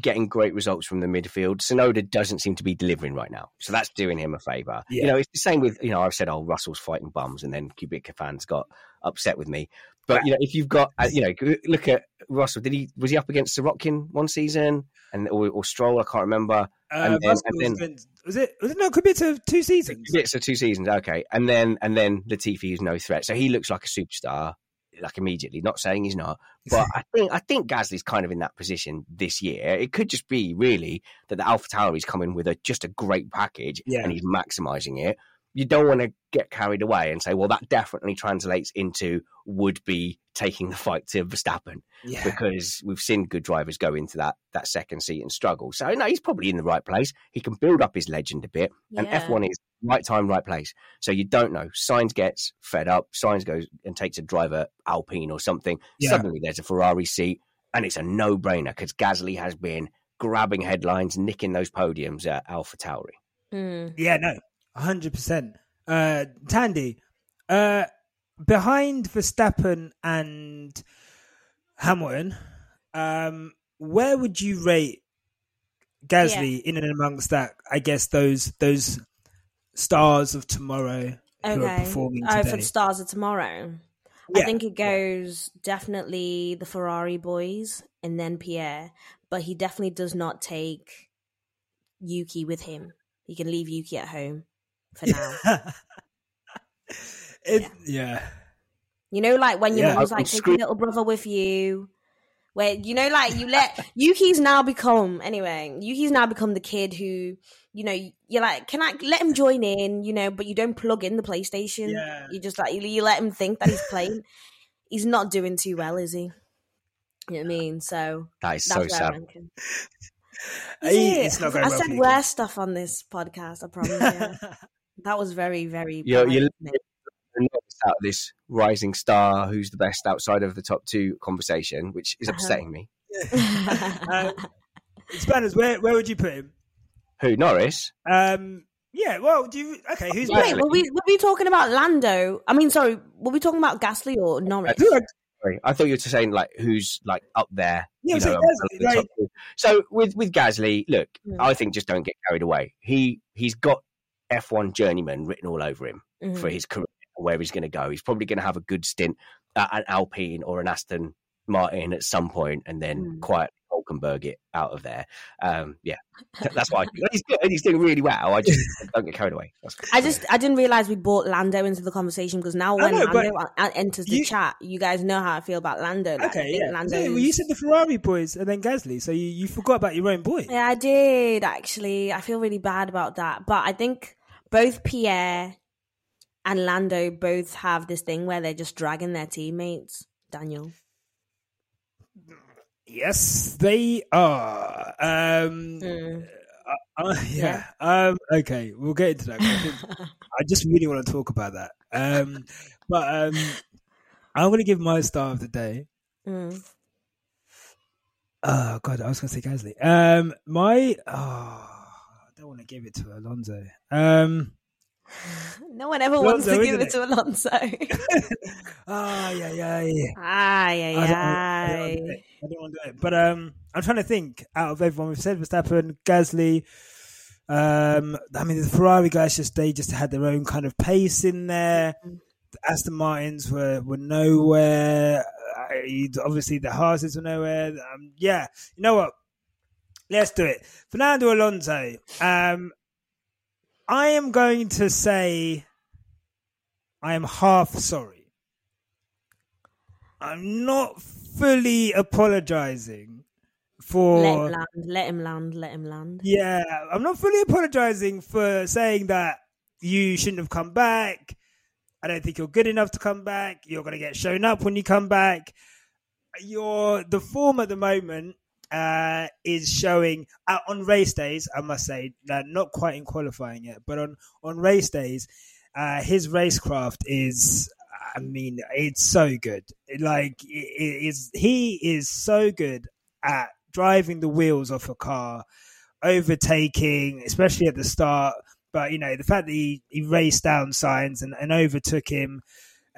getting great results from the midfield. Tsunoda doesn't seem to be delivering right now, so that's doing him a favour. Yeah. You know, it's the same with you know I've said, oh, Russell's fighting bums, and then Kubica fans got upset with me. But you know, if you've got uh, you know, look at Russell. Did he was he up against Sirotkin one season and or, or Stroll? I can't remember. Uh, and then- then- been- was it? Was it no? Could be two seasons. Of two seasons, okay, and then and then Latifi is no threat, so he looks like a superstar, like immediately. Not saying he's not, <laughs> but I think I think Gasly's kind of in that position this year. It could just be really that the Alpha Tauri is coming with a just a great package, Yeah. and he's maximising it. You don't want to get carried away and say, well, that definitely translates into would be taking the fight to Verstappen Yeah. because we've seen good drivers go into that that second seat and struggle. So no, he's probably in the right place. He can build up his legend a bit, and F1 is right time, right place. So you don't know. Sainz gets fed up. Sainz goes and takes a driver Alpine or something. Yeah. Suddenly there's a Ferrari seat, and it's a no brainer because Gasly has been grabbing headlines, nicking those podiums at Alpha Tauri. Mm. Yeah, no, hundred percent. Uh, Thandie, uh, behind Verstappen and Hamilton, um, where would you rate Gasly in and amongst that? I guess those those stars of tomorrow Okay. performing Oh, for the stars of tomorrow. Yeah. I think it goes definitely the Ferrari boys and then Pierre, but he definitely does not take Yuki with him. He can leave Yuki at home for now. <laughs> It- yeah. You know, like when your Yeah. mum's I'm like, take your little brother with you. Where you know, like you let <laughs> Yuki's now become anyway. Yuki's now become the kid who, you know, you're like, can I let him join in? You know, but you don't plug in the PlayStation. Yeah. You just like you, you let him think that he's playing. <laughs> he's not doing too well, is he? You know what I mean? So That is that's so where I sad. rank. He- Is it's not going I well said for you. worse stuff on this podcast. I promise. You. <laughs> that was very, very. You're, you're of me. noticed out of this rising star who's the best outside of the top two conversation, which is Uh-huh. upsetting me. <laughs> um, Spanners, where where would you put him? Who Norris? Um, yeah. Well, do you? Okay, who's Wait, Wait, better? were we were we talking about Lando? I mean, sorry, were we talking about Gasly or Norris? Who Sorry, I thought you were saying like who's like up there. Yeah, you so know, Gasly, the top like- so with with Gasly, look, Hmm. I think just don't get carried away. He he's got F1 journeyman written all over him Mhm. for his career, where he's going to go. He's probably going to have a good stint at an Alpine or an Aston Martin at some point, and then Mm. quietly Hulkenberg it out of there. Um, yeah, <laughs> that's why he's good. He's doing really well. I just <laughs> don't get carried away. That's I just I didn't realize we brought Lando into the conversation because now when know, Lando uh, enters the you- chat, you guys know how I feel about Lando. Like, Okay, yeah. Lando. So, well, you said the Ferrari boys and then Gasly, so you, you forgot about your own boy. Yeah, I did actually. I feel really bad about that, but I think both Pierre and Lando both have this thing where they're just dragging their teammates. Daniel. Yes, they are. Um, Mm. uh, uh, <laughs> yeah. Um, okay, we'll get into that. I, <laughs> I just really want to talk about that. Um, but um, I'm going to give my star of the day. Mm. Oh God, I was going to say Gasly. Um, my oh, I don't want to give it to Alonso. Um, <laughs> No one ever wants to give isn't it to Alonso. <laughs> Ay, ay, don't, ay. want to. I don't want to do it. But um, I'm trying to think out of everyone we've said Verstappen, Gasly. Um, I mean, the Ferrari guys just they just had their own kind of pace in there. The Aston Martins were were nowhere. I, obviously, the Haas's were nowhere. Um, yeah, you know what? Let's do it. Fernando Alonso. Um, I am going to say I am half sorry. I'm not fully apologizing for Let him land. Let him land. Let him land. yeah, I'm not fully apologizing for saying that you shouldn't have come back. I don't think you're good enough to come back. You're going to get shown up when you come back. You're the form at the moment uh, is showing uh, on race days. I must say, uh, not quite in qualifying yet, but on on race days, uh, his racecraft is. I mean, it's so good. Like, it, it is he is so good at driving the wheels off a car, overtaking, especially at the start, But you know, the fact that he, he raced down Sainz and, and overtook him,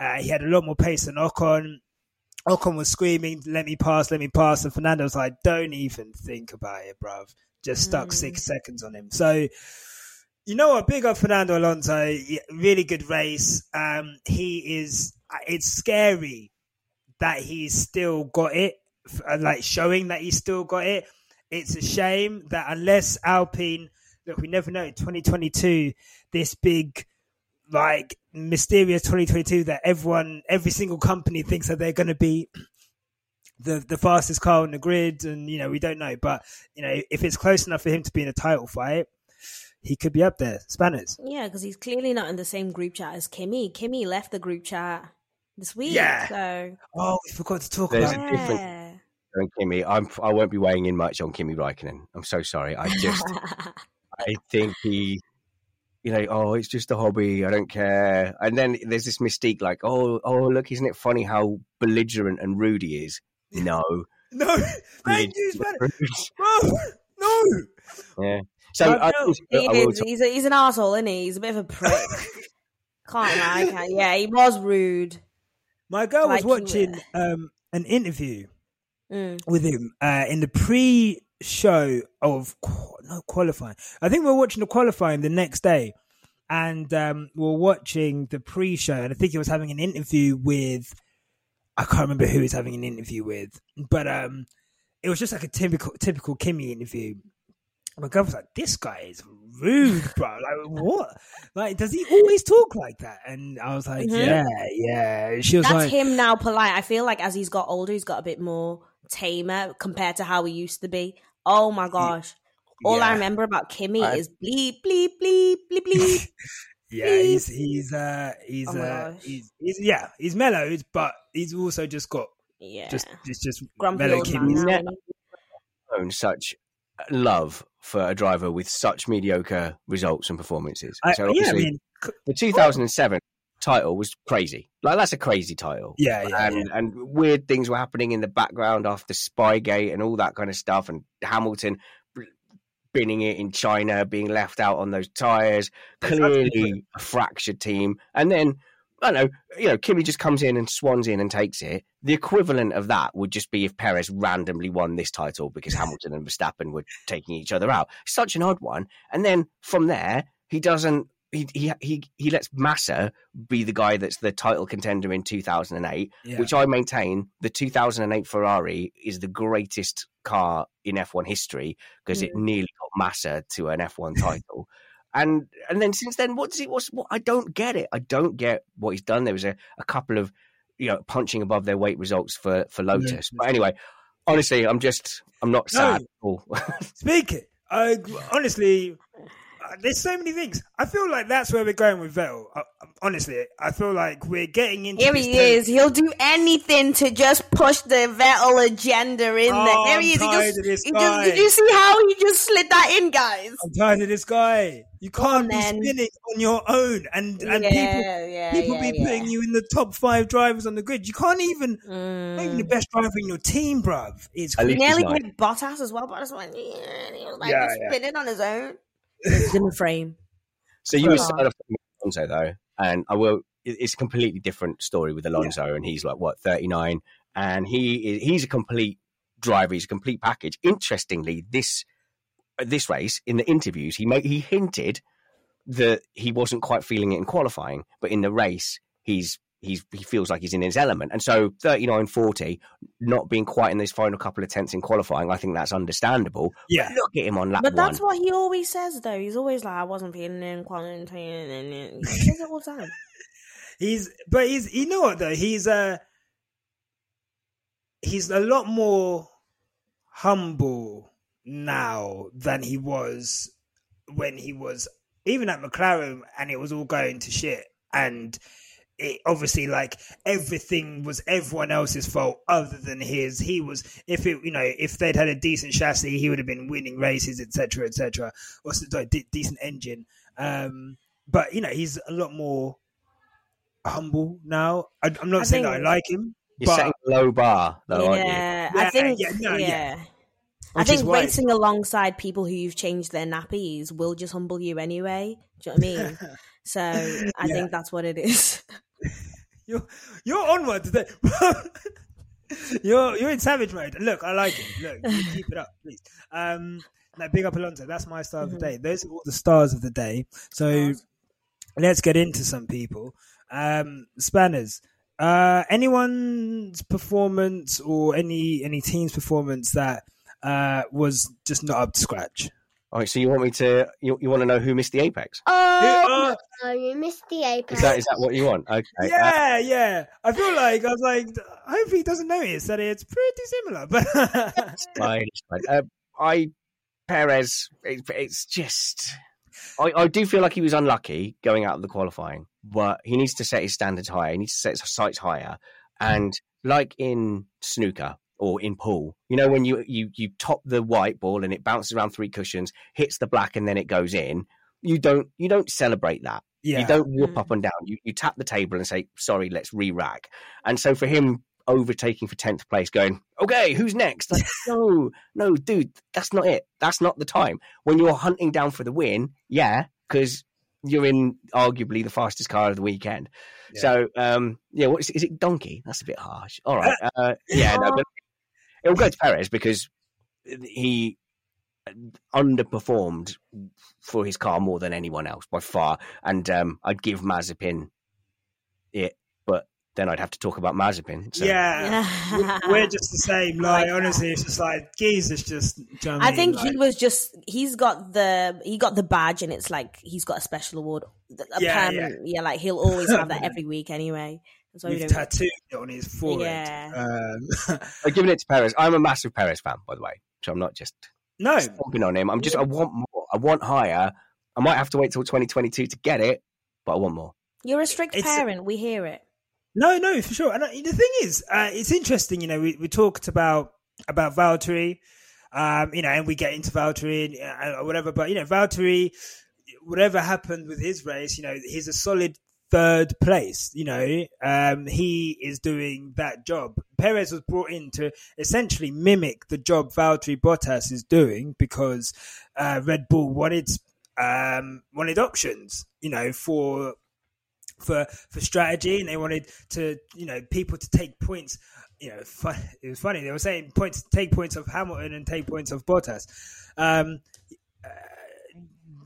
uh, he had a lot more pace than Ocon. Ocon was screaming, "Let me pass, let me pass," and Fernando was like, "Don't even think about it, bruv." Just stuck Mm. six seconds on him. So, you know what? Big up Fernando Alonso. Really good race. Um, he is. It's scary that he's still got it, uh, like showing that he's still got it. It's a shame that unless Alpine, look, we never know. Twenty twenty two, this big, like mysterious twenty twenty two that everyone, every single company thinks that they're going to be the the fastest car on the grid, and you know we don't know. But you know if it's close enough for him to be in a title fight, he could be up there. Spanners. Yeah, because he's clearly not in the same group chat as Kimi. Kimi left the group chat this week. Yeah. So Oh, we forgot to talk There's about. a different- yeah. And Kimi, I'm I won't be weighing in much on Kimi Raikkonen. I'm so sorry. I just <laughs> I think he, you know, oh, it's just a hobby. I don't care. And then there's this mystique, like, oh, oh, look, isn't it funny how belligerent and rude he is? <laughs> No, No, <laughs> thank you, Spanners. <laughs> Bro, no. yeah. So No, I, no, also- He I will is. He's, a, he's an asshole, isn't he? He's a bit of a prick. can't lie. Can't. Yeah, he was rude. My girl was Like you watching um, an interview Mm. with him uh, in the pre-show of qu- no qualifying. I think we're watching the qualifying the next day, and um, we're watching the pre-show, and I think he was having an interview with I can't remember who he was having an interview with, but um, it was just like a typical typical Kimi interview. My girl was like, "This guy is rude, <laughs> bro. Like, what? Like, does he always talk like that?" And I was like, Mhm. "Yeah, yeah." She was That's like, him now, polite. I feel like as he's got older, he's got a bit more tamer compared to how he used to be. Oh my gosh. All I remember about Kimi I- is bleep, bleep, bleep, bleep, bleep. <laughs> Yeah, he's he's uh he's Oh uh he's, he's yeah he's mellowed, but he's also just got yeah. just just just Grumpy mellow old Kimi. man now, Yeah. isn't he? shown such love for a driver with such mediocre results and performances. I, so yeah, I obviously, mean, c- the 2007 title was crazy. Like that's a crazy title. yeah, yeah, um, and and weird things were happening in the background after Spygate and all that kind of stuff, and Hamilton binning it in China, being left out on those tires, clearly a fractured team, and then. I don't know, you know, Kimi just comes in and swans in and takes it. The equivalent of that would just be if Perez randomly won this title because <laughs> Hamilton and Verstappen were taking each other out. Such an odd one. And then from there, he doesn't. He he he, he lets Massa be the guy that's the title contender in 2008 yeah. which I maintain the 2008 Ferrari is the greatest car in F1 history because it mm. nearly got Massa to an F1 title. <laughs> And and then since then, what does he? What's what? I don't get it. I don't get what he's done. There was a, a couple of you know punching above their weight results for for Lotus. But anyway, honestly, I'm just I'm not No. sad at all. <laughs> Speaking, I honestly, there's so many things. I feel like that's where we're going with Vettel. Uh, honestly, I feel like we're getting into. Here he territory- is. He'll do anything to just push the Vettel agenda in Oh, there. Here I'm he is. He just, of this he guy. just, did you see how he just slid that in, guys? I'm tired of this guy. You can't on, be spinning on your own, and and yeah, people yeah, people yeah, be yeah. putting you in the top five drivers on the grid. You can't even not even the Mm. best driver in your team, bruv. It's At He nearly not. hit Bottas as well. Bottas went, yeah, and he was like Yeah, just yeah. spinning on his own. Zimmer frame. So you were Yeah. started off with Alonso though, and I will. It's a completely different story with Alonso, and he's like what thirty nine, and he is, he's a complete driver. He's a complete package. Interestingly, this this race in the interviews, he made he hinted that he wasn't quite feeling it in qualifying, but in the race, he's he's he feels like he's in his element. And so 39-40, not being quite in those final couple of tenths in qualifying, I think that's understandable. yeah. Look at him on lap But one. that's what he always says, though. He's always like, I wasn't feeling in quarantine. And he says it all the time. <laughs> He's but he's you know what though he's uh he's a lot more humble now than he was when he was even at McLaren and it was all going to shit and it obviously like everything was everyone else's fault other than his he was if it you know if they'd had a decent chassis he would have been winning races etc etc or sorry, de- decent engine um but you know he's a lot more humble now I, i'm not I saying that i like him You're but setting a low bar, though, aren't you? yeah, Yeah, I think, yeah, no, yeah. yeah. I Which is think why- racing alongside people who you've changed their nappies will just humble you anyway. Do you know what I mean? <laughs> So <laughs> I Yeah. think that's what it is. <laughs> You're you're on one today. you're you're in savage mode. Look, I like it. Look, <laughs> keep it up, please. Um, now big up Alonso. That's my star of the day. Those are all the stars of the day. So let's get into some people. Um, Spanners. Uh, anyone's performance or any any team's performance that uh was just not up to scratch. All right, so you want me to? You, you want to know who missed the apex? Oh, no, you missed the apex. Is that is that what you want? Okay. uh, Yeah, yeah. I feel like I was like, hopefully he doesn't notice that it's pretty similar. But <laughs> fine, it's fine. Uh, I Perez. It, it's just. I, I do feel like he was unlucky going out of the qualifying, but he needs to set his standards higher. He needs to set his sights higher. And like in snooker or in pool, you know, when you you you top the white ball and it bounces around three cushions, hits the black, and then it goes in. You don't you don't celebrate that. yeah, You don't whoop up and down. You you tap the table and say, "Sorry, let's re-rack." And so for him overtaking for tenth place, going, "Okay, who's next?" Like, <laughs> no, no, dude, that's not it. That's not the time. When you're hunting down for the win, yeah, because you're in arguably the fastest car of the weekend. Yeah. So, um, yeah, what is, is it? Donkey? That's a bit harsh. All right, <laughs> uh, yeah, no, but it will go to Perez because he underperformed for his car more than anyone else by far. And um, I'd give Mazepin it, but then I'd have to talk about Mazepin. So. yeah. We- <laughs> We're just the same. Like, honestly, it's just like geez, it's just. do you know I mean? think Like, he was just he's got the he got the badge and it's like he's got a special award. A Yeah, permanent- yeah. like he'll always have that every week anyway. That's why we We've tattooed it on his forehead. Yeah. Um, <laughs> I'm giving it to Perez. I'm a massive Perez fan, by the way. So I'm not just no, stomping on him. I'm just, I want more. I want higher. I might have to wait till 2022 to get it, but I want more. You're a strict It's- parent. We hear it. no, no, for sure. And uh, the thing is, uh, it's interesting. You know, we, we talked about about Valtteri, um, you know, and we get into Valtteri and uh, whatever. But you know, Valtteri, whatever happened with his race, you know, he's a solid third place. You know, um, he is doing that job. Perez was brought in to essentially mimic the job Valtteri Bottas is doing because uh, Red Bull wanted um, wanted options. You know, for for for strategy, and they wanted to you know people to take points. You know, it was funny. They were saying points, take points of Hamilton and take points of Bottas. Um, uh,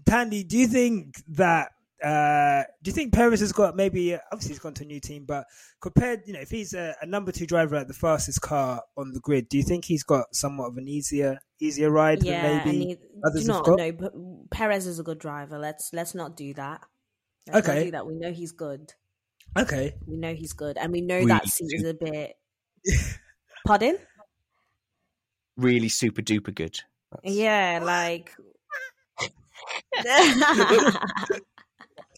Thandie, do you think that? Uh, do you think Perez has got maybe obviously he's gone to a new team, but compared, you know, if he's a, a number two driver at the fastest car on the grid, do you think he's got somewhat of an easier easier ride Yeah, than maybe he, others you have got? know? But Perez is a good driver. Let's let's not do that. Let's not Okay. do that. We know he's good. Okay, We know he's good, and we know We that seat is a bit. <laughs> Pardon? Really super duper good. That's- Yeah, like. <laughs> <laughs>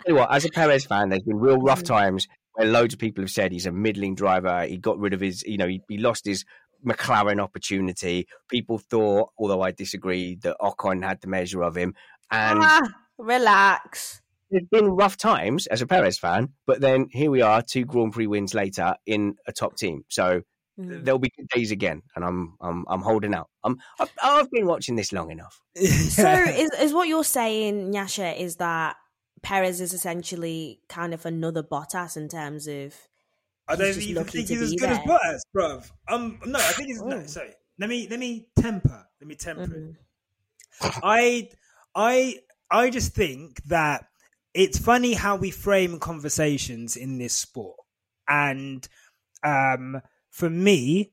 Tell you what, as a Perez fan, there's been real rough times where loads of people have said he's a middling driver. He got rid of his, you know, he, he lost his McLaren opportunity. People thought, although I disagree, that Ocon had the measure of him. And Ah, relax. there's been rough times as a Perez fan, but then here we are, two Grand Prix wins later in a top team. So Mm. there'll be good days again, and I'm I'm I'm holding out. I'm I've, I've been watching this long enough. So <laughs> is is what you're saying, Nyasha, is that Perez is essentially kind of another Bottas in terms of I don't even think he's as good as there. Bottas, bruv. Um, no, I think he's no. Oh. Sorry, let me let me temper. Let me temper it. Mhm. I I I just think that it's funny how we frame conversations in this sport, and um, for me,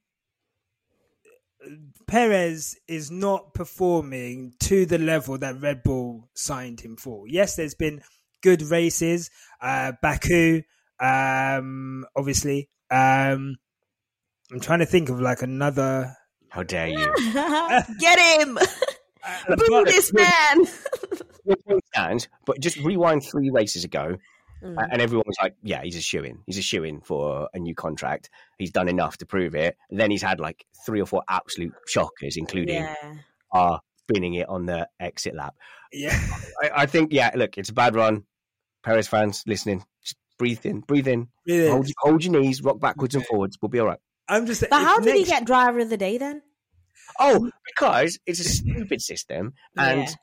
Perez is not performing to the level that Red Bull signed him for. Yes, there's been good races, uh, Baku, um, obviously. Um, I'm trying to think of like another. How dare you? <laughs> Get him! Uh, Boo this man! Your point stands, but just rewind three races ago, Mm. a- and everyone was like, "Yeah, he's a shoe in. He's a shoe in for a new contract. He's done enough to prove it." And then he's had like three or four absolute shockers, including yeah. uh, spinning it on the exit lap. yeah. I, I think, yeah, look, it's a bad run. Perez fans listening, just breathe in, breathe in, Really. hold, hold your knees, rock backwards and forwards. We'll be all right. I'm just. But how if did he get driver of the day then? Oh, because it's a stupid system, and Yeah.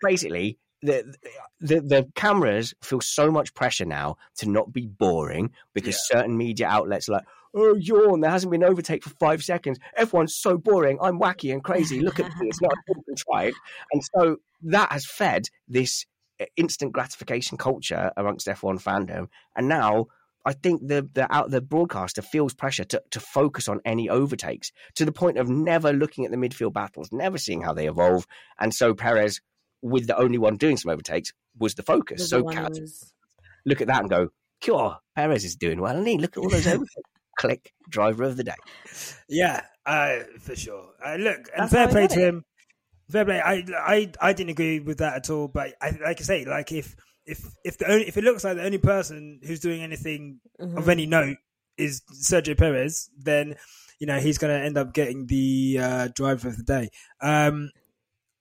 basically the, the the cameras feel so much pressure now to not be boring because certain media outlets are like, oh, yawn, there hasn't been overtake for five seconds. Everyone's so boring. I'm wacky and crazy. Look at me. It's not contrived. And so that has fed this uh, instant gratification culture amongst F1 fandom. And now I think the the out the broadcaster feels pressure to, to focus on any overtakes to the point of never looking at the midfield battles, never seeing how they evolve. And so Perez, with the only one doing some overtakes, was the focus. Was so the Kat, was- look at that and go, "Sure, Perez is doing well, and he look at all those <laughs> overtakes." Click, driver of the day. Yeah, uh, for sure. Uh, look, and That's fair play to it. him. Fair play. I, I, I didn't agree with that at all. But I, like I say, like if if if the only if it looks like the only person who's doing anything Mhm. of any note is Sergio Perez, then you know he's going to end up getting the uh, driver of the day. Um,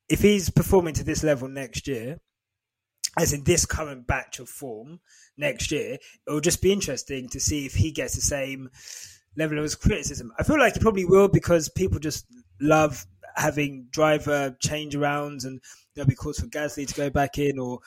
if he's performing to this level next year, as in this current batch of form next year, it will just be interesting to see if he gets the same level of criticism. I feel like he probably will because people just love having driver change arounds and there'll be calls for Gasly to go back in or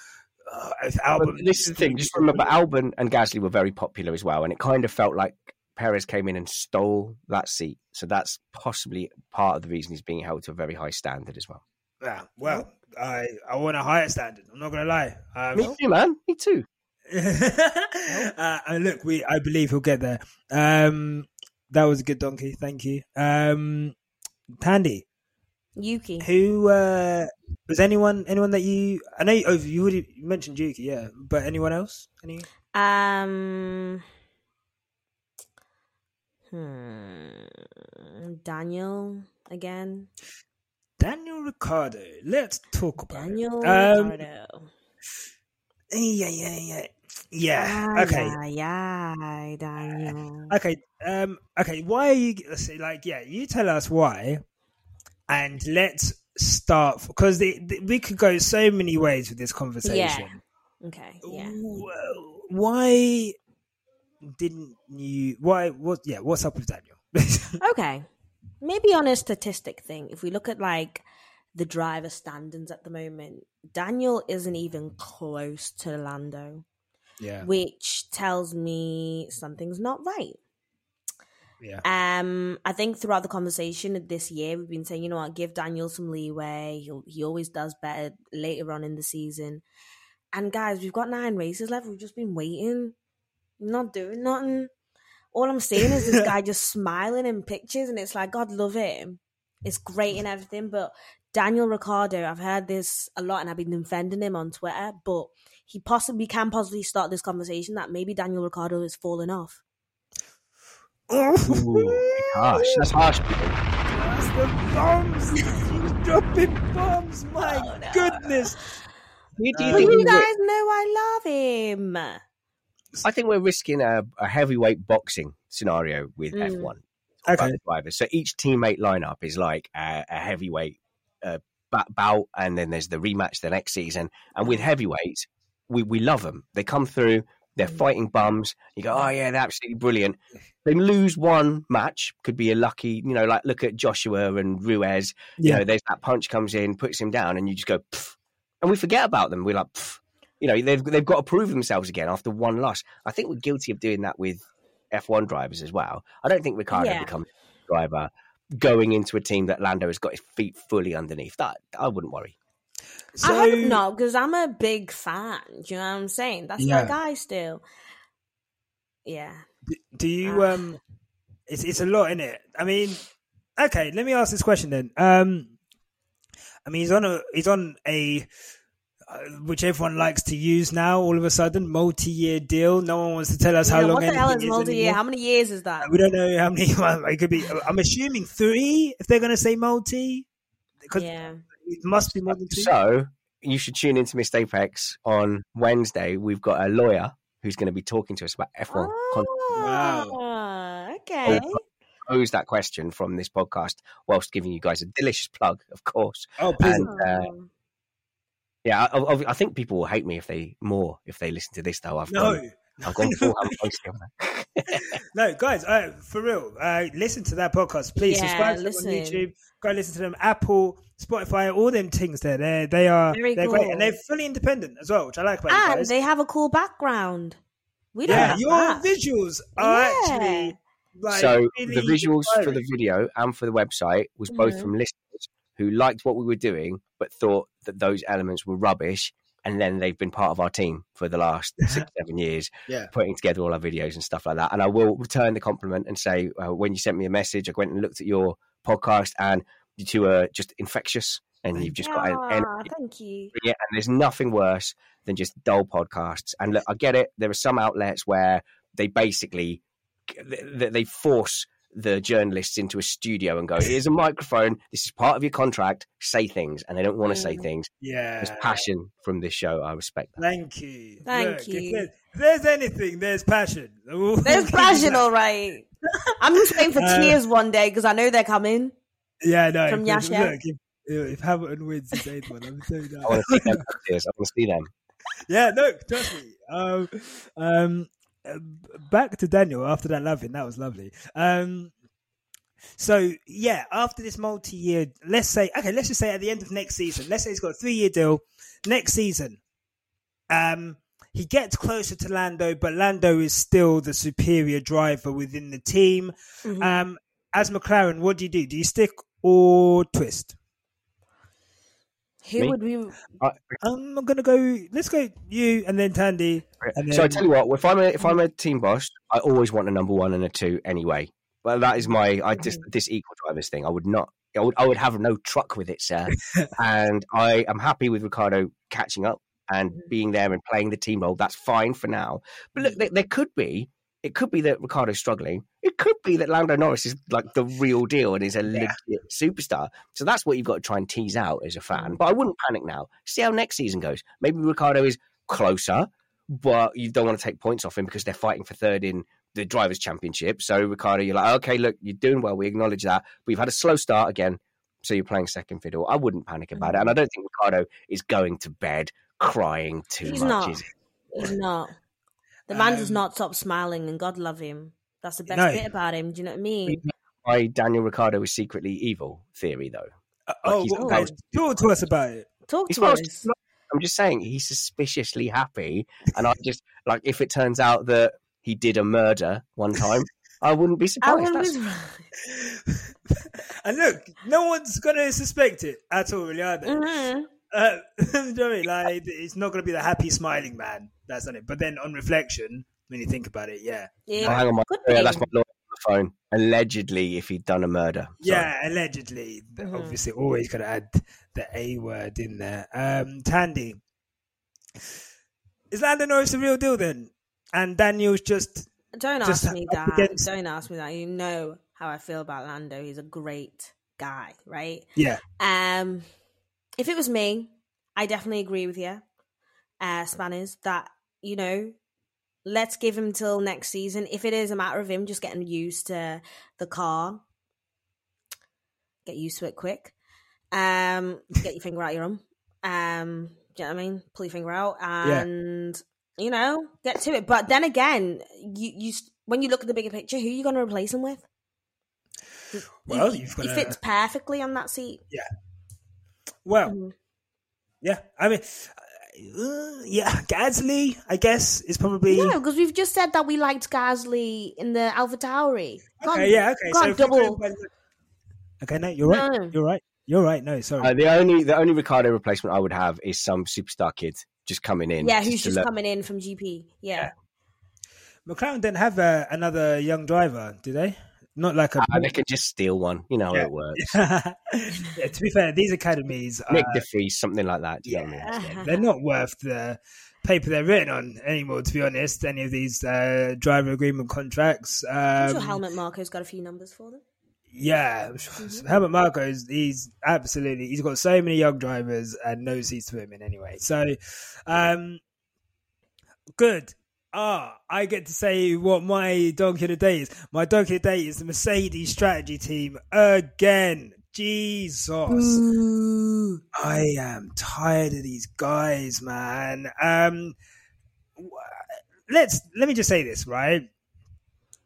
uh, if Albon. this is the thing. Just remember, Albon and Gasly were very popular as well, and it kind of felt like Perez came in and stole that seat. So that's possibly part of the reason he's being held to a very high standard as well. Yeah, well, I I want a higher standard. I'm not going to lie. Um, Me too, man. Me too. <laughs> uh, and look, we I believe he'll get there. Um, that was a good donkey. Thank you. Um, Thandie, Yuki. who uh, was anyone anyone that you? I know you, oh, you already mentioned Yuki, yeah, but anyone else? Any? Um. Hmm. Daniel again. Daniel Ricciardo. Let's talk about Daniel. Um, Ricciardo. yeah, yeah, yeah, yeah. Ah, okay, Yeah, yeah, Daniel. <sighs> okay, um, okay. Why are you? Let's say, like, yeah, you tell us why, and let's start because we could go so many ways with this conversation. Yeah. Okay. Yeah. Why didn't you? Why? What? Yeah. What's up with Daniel? <laughs> Okay. Maybe on a statistic thing, if we look at like the driver standings at the moment, Daniel isn't even close to Lando, yeah. which tells me something's not right. Yeah. Um, I think throughout the conversation this year, we've been saying, you know what, give Daniel some leeway. He he always does better later on in the season. And guys, we've got nine races left. We've just been waiting, not doing nothing. All I'm seeing is this <laughs> guy just smiling in pictures, and it's like God love him. It's great and everything, but Daniel Ricciardo, I've heard this a lot, and I've been defending him on Twitter. But he possibly can possibly start this conversation that maybe Daniel Ricciardo is falling off. Ooh, harsh. That's harsh. people. That's the bombs. He's dropping bombs. My Oh, no. goodness. Do you, do you Uh, But think you we ri- guys know I love him. I think we're risking a, a heavyweight boxing scenario with Mm. F1 Okay. drivers. So each teammate lineup is like a, a heavyweight uh, bout, and then there's the rematch the next season. And with heavyweights, we, we love them. They come through, they're Mm. fighting bums. You go, oh yeah, they're absolutely brilliant. <laughs> They lose one match, could be a lucky, you know, like look at Joshua and Ruiz. You Yeah. know, there's that punch comes in, puts him down, and you just go, Pff. and we forget about them. We're like, Pff. You know, they've they've got to prove themselves again after one loss. I think we're guilty of doing that with F1 drivers as well. I don't think Ricciardo Yeah. becomes a driver going into a team that Lando has got his feet fully underneath. That I wouldn't worry. So, I hope not, because I'm a big fan. Do you know what I'm saying? That's Yeah. my guy still. Yeah. do you Ah. um it's it's a lot in it i mean okay let me ask this question then um i mean he's on a he's on a uh, which everyone likes to use now all of a sudden multi-year deal no one wants to tell us how long what the hell is multi year? anymore. How many years is that? we don't know how many <laughs> well, it could be i'm assuming three if they're going to say multi because Yeah. it must be more than two So you should tune into Missed Apex on Wednesday. We've got a lawyer who's going to be talking to us about F1. Con- Ah, okay. pose that question from this podcast whilst giving you guys a delicious plug, of course. oh please And uh, Oh. Yeah, I, I, I think people will hate me if they more if they listen to this though. I've no gone I've gone full ham <laughs> posty on that. <laughs> no, guys, uh, for real, uh, listen to that podcast, please. Yeah, Subscribe to them on YouTube. Go listen to them. Apple, Spotify, all them things there. They they are Very they're great, and they're fully independent as well, which I like about you And guys. they have a cool background. We don't yeah, have your that. visuals are Yeah. actually like so really the visuals for the video and for the website was both Mhm. from listeners who liked what we were doing but thought that those elements were rubbish and then they've been part of our team for the last <laughs> six seven years Yeah. putting together all our videos and stuff like that and i will return the compliment and say uh, when you sent me a message i went and looked at your podcast and you two are just infectious and you've just got an energy thank you. yeah, and there's nothing worse than just dull podcasts. And look, I get it. There are some outlets where they basically they, they force the journalists into a studio and go, "Here's a microphone. This is part of your contract. Say things," and they don't want to say Mm. things. Yeah, There's passion from this show. I respect that. Thank you. Thank Look, you. If there's, there's anything, there's passion. <laughs> There's passion, all right. I'm just waiting for <laughs> Uh, tears one day because I know they're coming. Yeah, no. From if, Yash. Look, if, if Hamilton wins the eighth one, I'm so down. I want to see them. tears. I want to see them. Yeah, no, trust me. Um, um, back to Daniel after that loving. That was lovely. Um, so yeah, after this multi-year, let's say, okay, let's just say at the end of next season, let's say he's got a three-year deal. Next season, um, he gets closer to Lando, but Lando is still the superior driver within the team. Mhm. Um, as McLaren, what do you do? Do you stick or twist? Who me? would we? Um, I'm gonna go. Let's go you and then Thandie. And So I tell you what, if I'm a if I'm a team boss, I always want a number one and a two anyway. Well, that is my I just this equal drivers thing. I would not. I would, I would have no truck with it, sir. <laughs> and I am happy with Ricciardo catching up and being there and playing the team role. That's fine for now. But look, there, there could be. It could be that Ricciardo's struggling. It could be that Lando Norris is like the real deal and is a legit superstar. So that's what you've got to try and tease out as a fan. Mm. But I wouldn't panic now. See how next season goes. Maybe Ricciardo is closer, but you don't want to take points off him because they're fighting for third in the drivers' championship. So Ricciardo, you're like, okay, look, you're doing well. We acknowledge that. But you've had a slow start again, so you're playing second fiddle. I wouldn't panic about it, mm. and I don't think Ricciardo is going to bed crying too He's much. not. He's not. The man does Um, not stop smiling, and God love him. That's the best No. bit about him. Do you know what I mean? My Daniel Ricciardo is secretly evil theory, though. Uh, oh, he's- okay. talk to us about it. Talk He's to well, us. I'm just saying he's suspiciously happy, and I just like if it turns out that he did a murder one time, <laughs> I wouldn't be surprised. wouldn't <laughs> be- and look, no one's gonna suspect it at all, really, are they? Mhm. Uh, <laughs> you know I mean? Like, it's not gonna be the happy, smiling man that's on it. But then, on reflection, when you think about it, yeah, Oh, Yeah. hang on, my, Could yeah, that's my lawyer on the phone. Allegedly, if he'd done a murder. Sorry. yeah, allegedly. Th- Mhm. Obviously, always gotta add the A word in there. Um, Thandie, is Lando Norris the real deal then? And Daniel's just Don't Just ask me that. against- Don't ask me that. You know how I feel about Lando. He's a great guy, right? yeah, Um, if it was me, I definitely agree with you, uh, Spanners, that you know, let's give him till next season. If it is a matter of him just getting used to the car, get used to it quick. Um, get your finger out your own. Um, do you know what I mean? Pull your finger out and you know get to it. But then again, you you when you look at the bigger picture, who are you going to replace him with? Well, he, you've he gotta- fits perfectly on that seat. Well, Mhm. yeah. I mean, uh, yeah, <laughs> Gasly, I guess, is probably No, because we've just said that we liked Gasly in the Alpha Tauri. okay. Yeah, okay. Can't double. by- Okay, no, you're right. No. You're right. You're right. No, sorry. Uh, the only the only Ricciardo replacement I would have is some superstar kid just coming in. Yeah, who's just look- coming in from GP? Yeah. McLaren didn't have uh, another young driver, did they? Not like a. Ah, they can just steal one. You know how it works. <laughs> yeah, to be fair, these academies, <laughs> Nyck uh, de Vries, something like that. Do you know what I mean? they're not worth the paper they're written on anymore. To be honest, any of these uh, driver agreement contracts. I'm Um, sure Helmut Marko's got a few numbers for them. Yeah, I'm sure- Helmut Marko's he's absolutely he's got so many young drivers and no seats to him in anyway. So, um, good. Ah, I get to say what my donkey of the day is. My donkey of the day is the Mercedes strategy team again. Jesus. I am tired of these guys, man. Um, let's let me just say this right.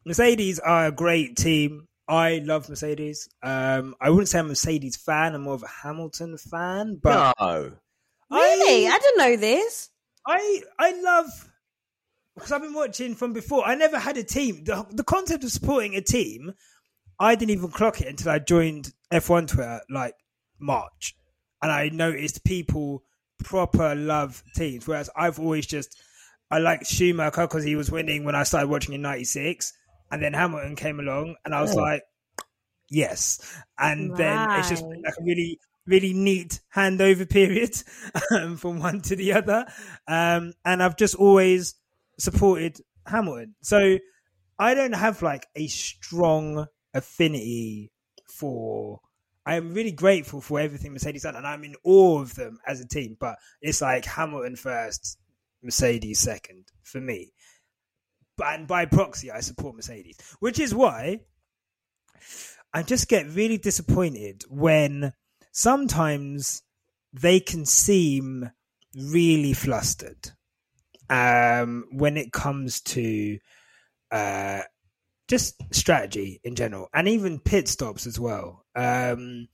Mercedes are a great team. I love Mercedes. Um, I wouldn't say I'm a Mercedes fan. I'm more of a Hamilton fan. But no. Really? I, I didn't know this. I I love because I've been watching from before. I never had a team. The, the concept of supporting a team, I didn't even clock it until I joined F1 Twitter like March, and I noticed people proper love teams. Whereas I've always just I liked Schumacher because he was winning when I started watching in '96, and then Hamilton came along, and I was Oh. like, yes. And then it's just like a really really neat handover <laughs> period um, from one to the other, um, and I've just always supported Hamilton. So I don't have like a strong affinity for. I am really grateful for everything Mercedes done, and I'm in awe of them as a team. But it's like Hamilton first, Mercedes second for me. But and by proxy, I support Mercedes, which is why I just get really disappointed when sometimes they can seem really flustered um, when it comes to uh, just strategy in general and even pit stops as well. Um,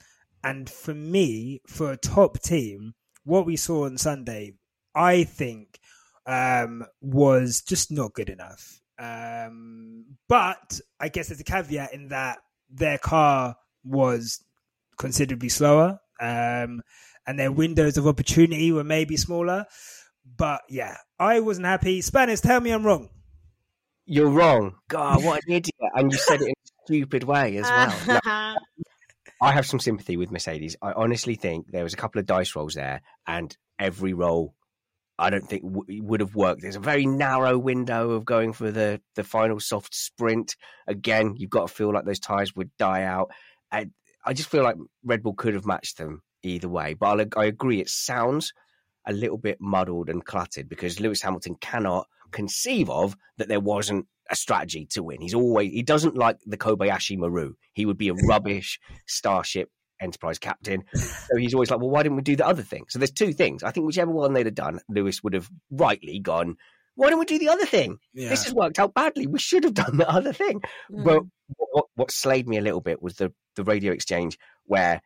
and for me, for a top team, what we saw on Sunday, I think, um, was just not good enough. Um, but I guess there's a caveat in that their car was considerably slower, um, and their windows of opportunity were maybe smaller. But yeah, I wasn't happy. Spanners, tell me I'm wrong. You're wrong. God, what an idiot. And you said it in a stupid way as <laughs> well. No, <laughs> I have some sympathy with Mercedes. I honestly think there was a couple of dice rolls there, and every roll I don't think w- would have worked. There's a very narrow window of going for the, the final soft sprint. Again, you've got to feel like those tires would die out. I, I just feel like Red Bull could have matched them either way. But I'll, I agree, it sounds a little bit muddled and cluttered because Lewis Hamilton cannot conceive of that there wasn't a strategy to win. He's always he doesn't like the Kobayashi Maru. He would be a rubbish Starship Enterprise captain. So he's always like, well, why didn't we do the other thing? So there's two things. I think whichever one they'd have done, Lewis would have rightly gone. Why don't we do the other thing? Yeah. This has worked out badly. We should have done the other thing. Mm. But what, what slayed me a little bit was the, the radio exchange where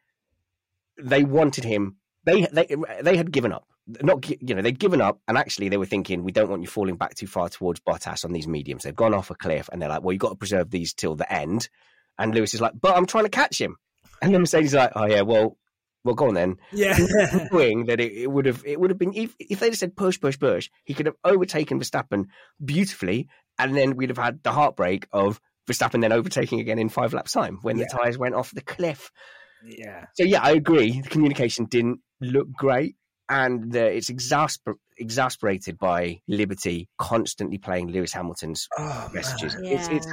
they wanted him. They they they had given up. Not you know they'd given up, and actually they were thinking we don't want you falling back too far towards Bottas on these mediums. They've gone off a cliff, and they're like, well, you've got to preserve these till the end. And Lewis is like, but I'm trying to catch him. And then Mercedes is like, oh yeah, well, well, go on then. Yeah. Knowing that it, it would have it would have been if, if they'd have said push push push, he could have overtaken Verstappen beautifully, and then we'd have had the heartbreak of Verstappen then overtaking again in five laps time when the tires went off the cliff. yeah. So yeah, I agree. The communication didn't look great, and the, it's exasper- exasperated by Liberty constantly playing Lewis Hamilton's Oh, messages. man. It's, it's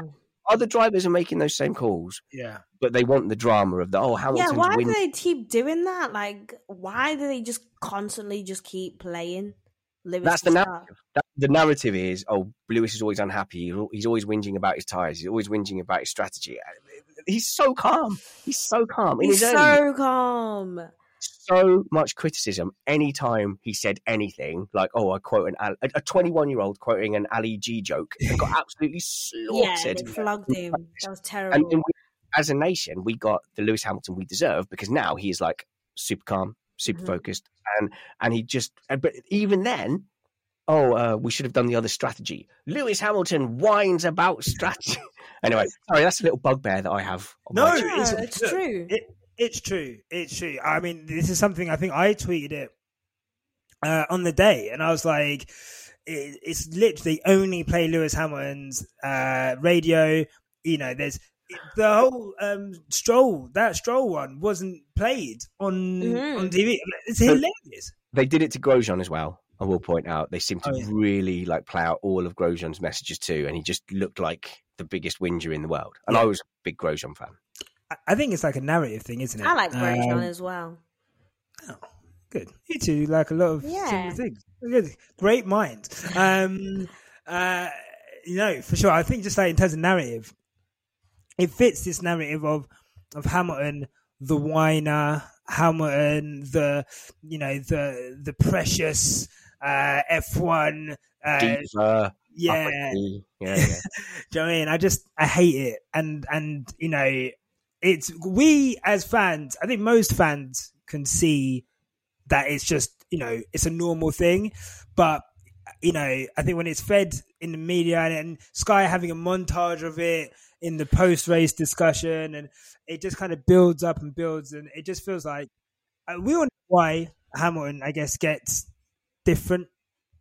other drivers are making those same calls, Yeah. but they want the drama of the oh Yeah, Hamilton's why win. do they keep doing that? Like, why do they just constantly just keep playing? Lewis That's the narrative. That, the narrative is, oh, Lewis is always unhappy. He's always whinging about his tires. He's always whinging about his strategy. He's so calm. He's so calm. In He's his early so calm. So much criticism anytime he said anything like oh i quote an Al- a 21 year old quoting an ali g joke and got <laughs> absolutely Yeah, slaughtered they flogged <laughs> him. That was and terrible. then we, as a nation we got the lewis hamilton we deserve because now he is like super calm super Mhm. focused and and he just but even then oh uh, we should have done the other strategy lewis hamilton whines about strategy <laughs> anyway sorry that's a little bugbear that i have No, my it's, it's true. It, it's true. It's true. I mean, this is something I think I tweeted it uh, on the day, and I was like, it, "It's literally only play Lewis Hamilton's uh, radio." You know, there's the whole um, stroll. That stroll one wasn't played on Mhm. on TV. It's So- hilarious. they did it to Grosjean as well. I will point out they seem to Oh, yeah. really like play out all of Grosjean's messages too, and he just looked like the biggest whinger in the world. And Yeah. I was a big Grosjean fan. I, I think it's like a narrative thing, isn't it? I like Grosjean Um, as well. Oh, good. You two like a lot of Yeah. similar things. Good. Great mind. Um, <laughs> uh, you know, for sure. I think just like in terms of narrative, it fits this narrative of of Hamilton, the whiner, Hamilton, the you know the the precious uh, F1. Uh, Diva, yeah, uppity. yeah, yeah. <laughs> do you know what I mean? I just I hate it, and and you know, it's we as fans. I think most fans can see that it's just you know it's a normal thing, but you know I think when it's fed in the media and, and Sky having a montage of it in the post race discussion, and it just kind of builds up and builds, and it just feels like uh, we all know why Hamilton, I guess, gets different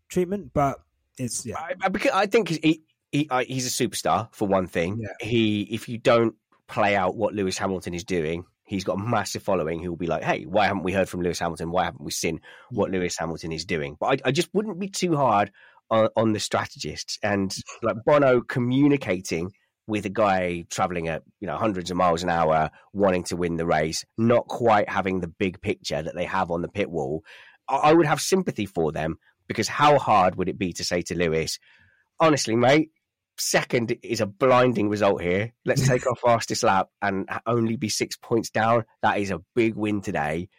treatment, but it's yeah. I, I, because I think he, he he's a superstar for one thing. Yeah. He if you don't play out what Lewis Hamilton is doing, he's got a massive following who will be like, "Hey, why haven't we heard from Lewis Hamilton? Why haven't we seen mm. what Lewis Hamilton is doing?" But I, I just wouldn't be too hard on, on the strategists and mm. like Bono communicating with a guy traveling at you know hundreds of miles an hour, wanting to win the race, not quite having the big picture that they have on the pit wall. I, I would have sympathy for them because how hard would it be to say to Lewis, honestly, mate, second is a blinding result here. Let's take our fastest lap and only be six points down. That is a big win today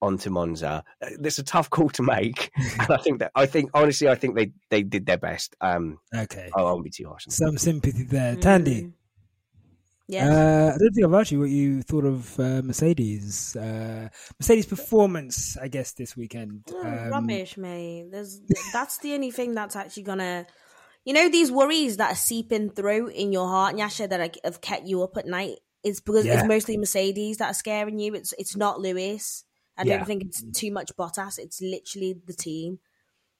onto Monza. That's a tough call to make. <laughs> and I think that I think honestly, I think they they did their best. Um, Okay, I won't be too harsh. on them. some sympathy there, Thandie. Mm. Yes. Uh, I don't think I've asked you what you thought of uh, Mercedes. Uh, Mercedes' performance, I guess, this weekend. Oh, Um, rubbish, mate. There's that's the only thing that's actually gonna, you know, these worries that are seeping through in your heart, Nyasha, that have kept you up at night. It's because Yeah. it's mostly Mercedes that are scaring you. It's it's not Lewis. I Yeah. don't think it's too much Bottas. It's literally the team.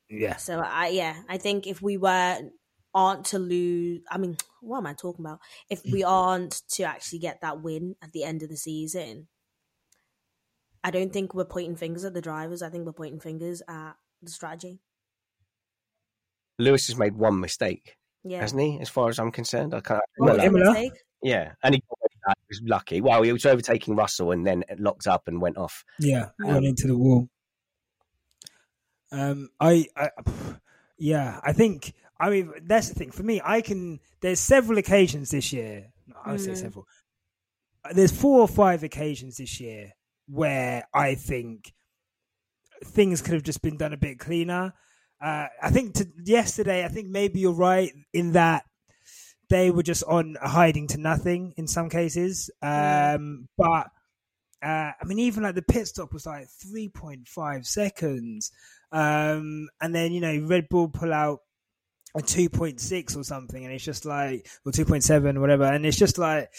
Yeah, So I yeah, I think if we were aren't to lose, I mean, what am I talking about? If we <laughs> aren't to actually get that win at the end of the season, I don't think we're pointing fingers at the drivers. I think we're pointing fingers at the strategy. Lewis has made one mistake, Yeah, hasn't he? As far as I'm concerned, I can't. Well, no, Imola. Yeah, and he was lucky. Well, he was overtaking Russell and then it locked up and went off. yeah, Yeah. went into the wall. Um, I, I, yeah, I think. I mean, that's the thing for me. I can. There's several occasions this year. I would say Mm. several. There's four or five occasions this year where I think things could have just been done a bit cleaner. Uh, I think to, yesterday, I think maybe you're right in that they were just on hiding to nothing in some cases. Um, but uh, I mean, even like the pit stop was like 3.5 seconds. Um, and then, you know, Red Bull pull out a 2.6 or something, and it's just like, or 2.7, whatever. And it's just like,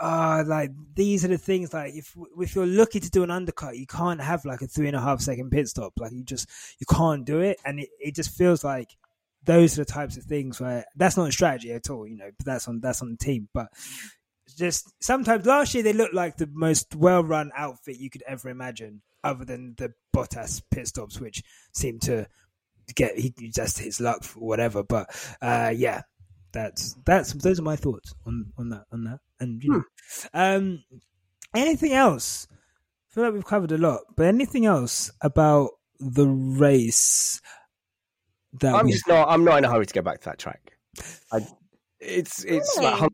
uh, like these are the things like if if you're looking to do an undercut, you can't have like a three and a half second pit stop. Like you just you can't do it, and it, it just feels like those are the types of things where that's not a strategy at all. You know, but that's on that's on the team. But just sometimes last year they looked like the most well run outfit you could ever imagine, other than the Bottas pit stops, which seemed to get he just his luck for whatever. But uh, yeah, that's that's those are my thoughts on on that on that. And you know, um, anything else? I feel like we've covered a lot, but anything else about the race that I'm we just not. I'm not in a hurry to go back to that track. I, it's it's like Really?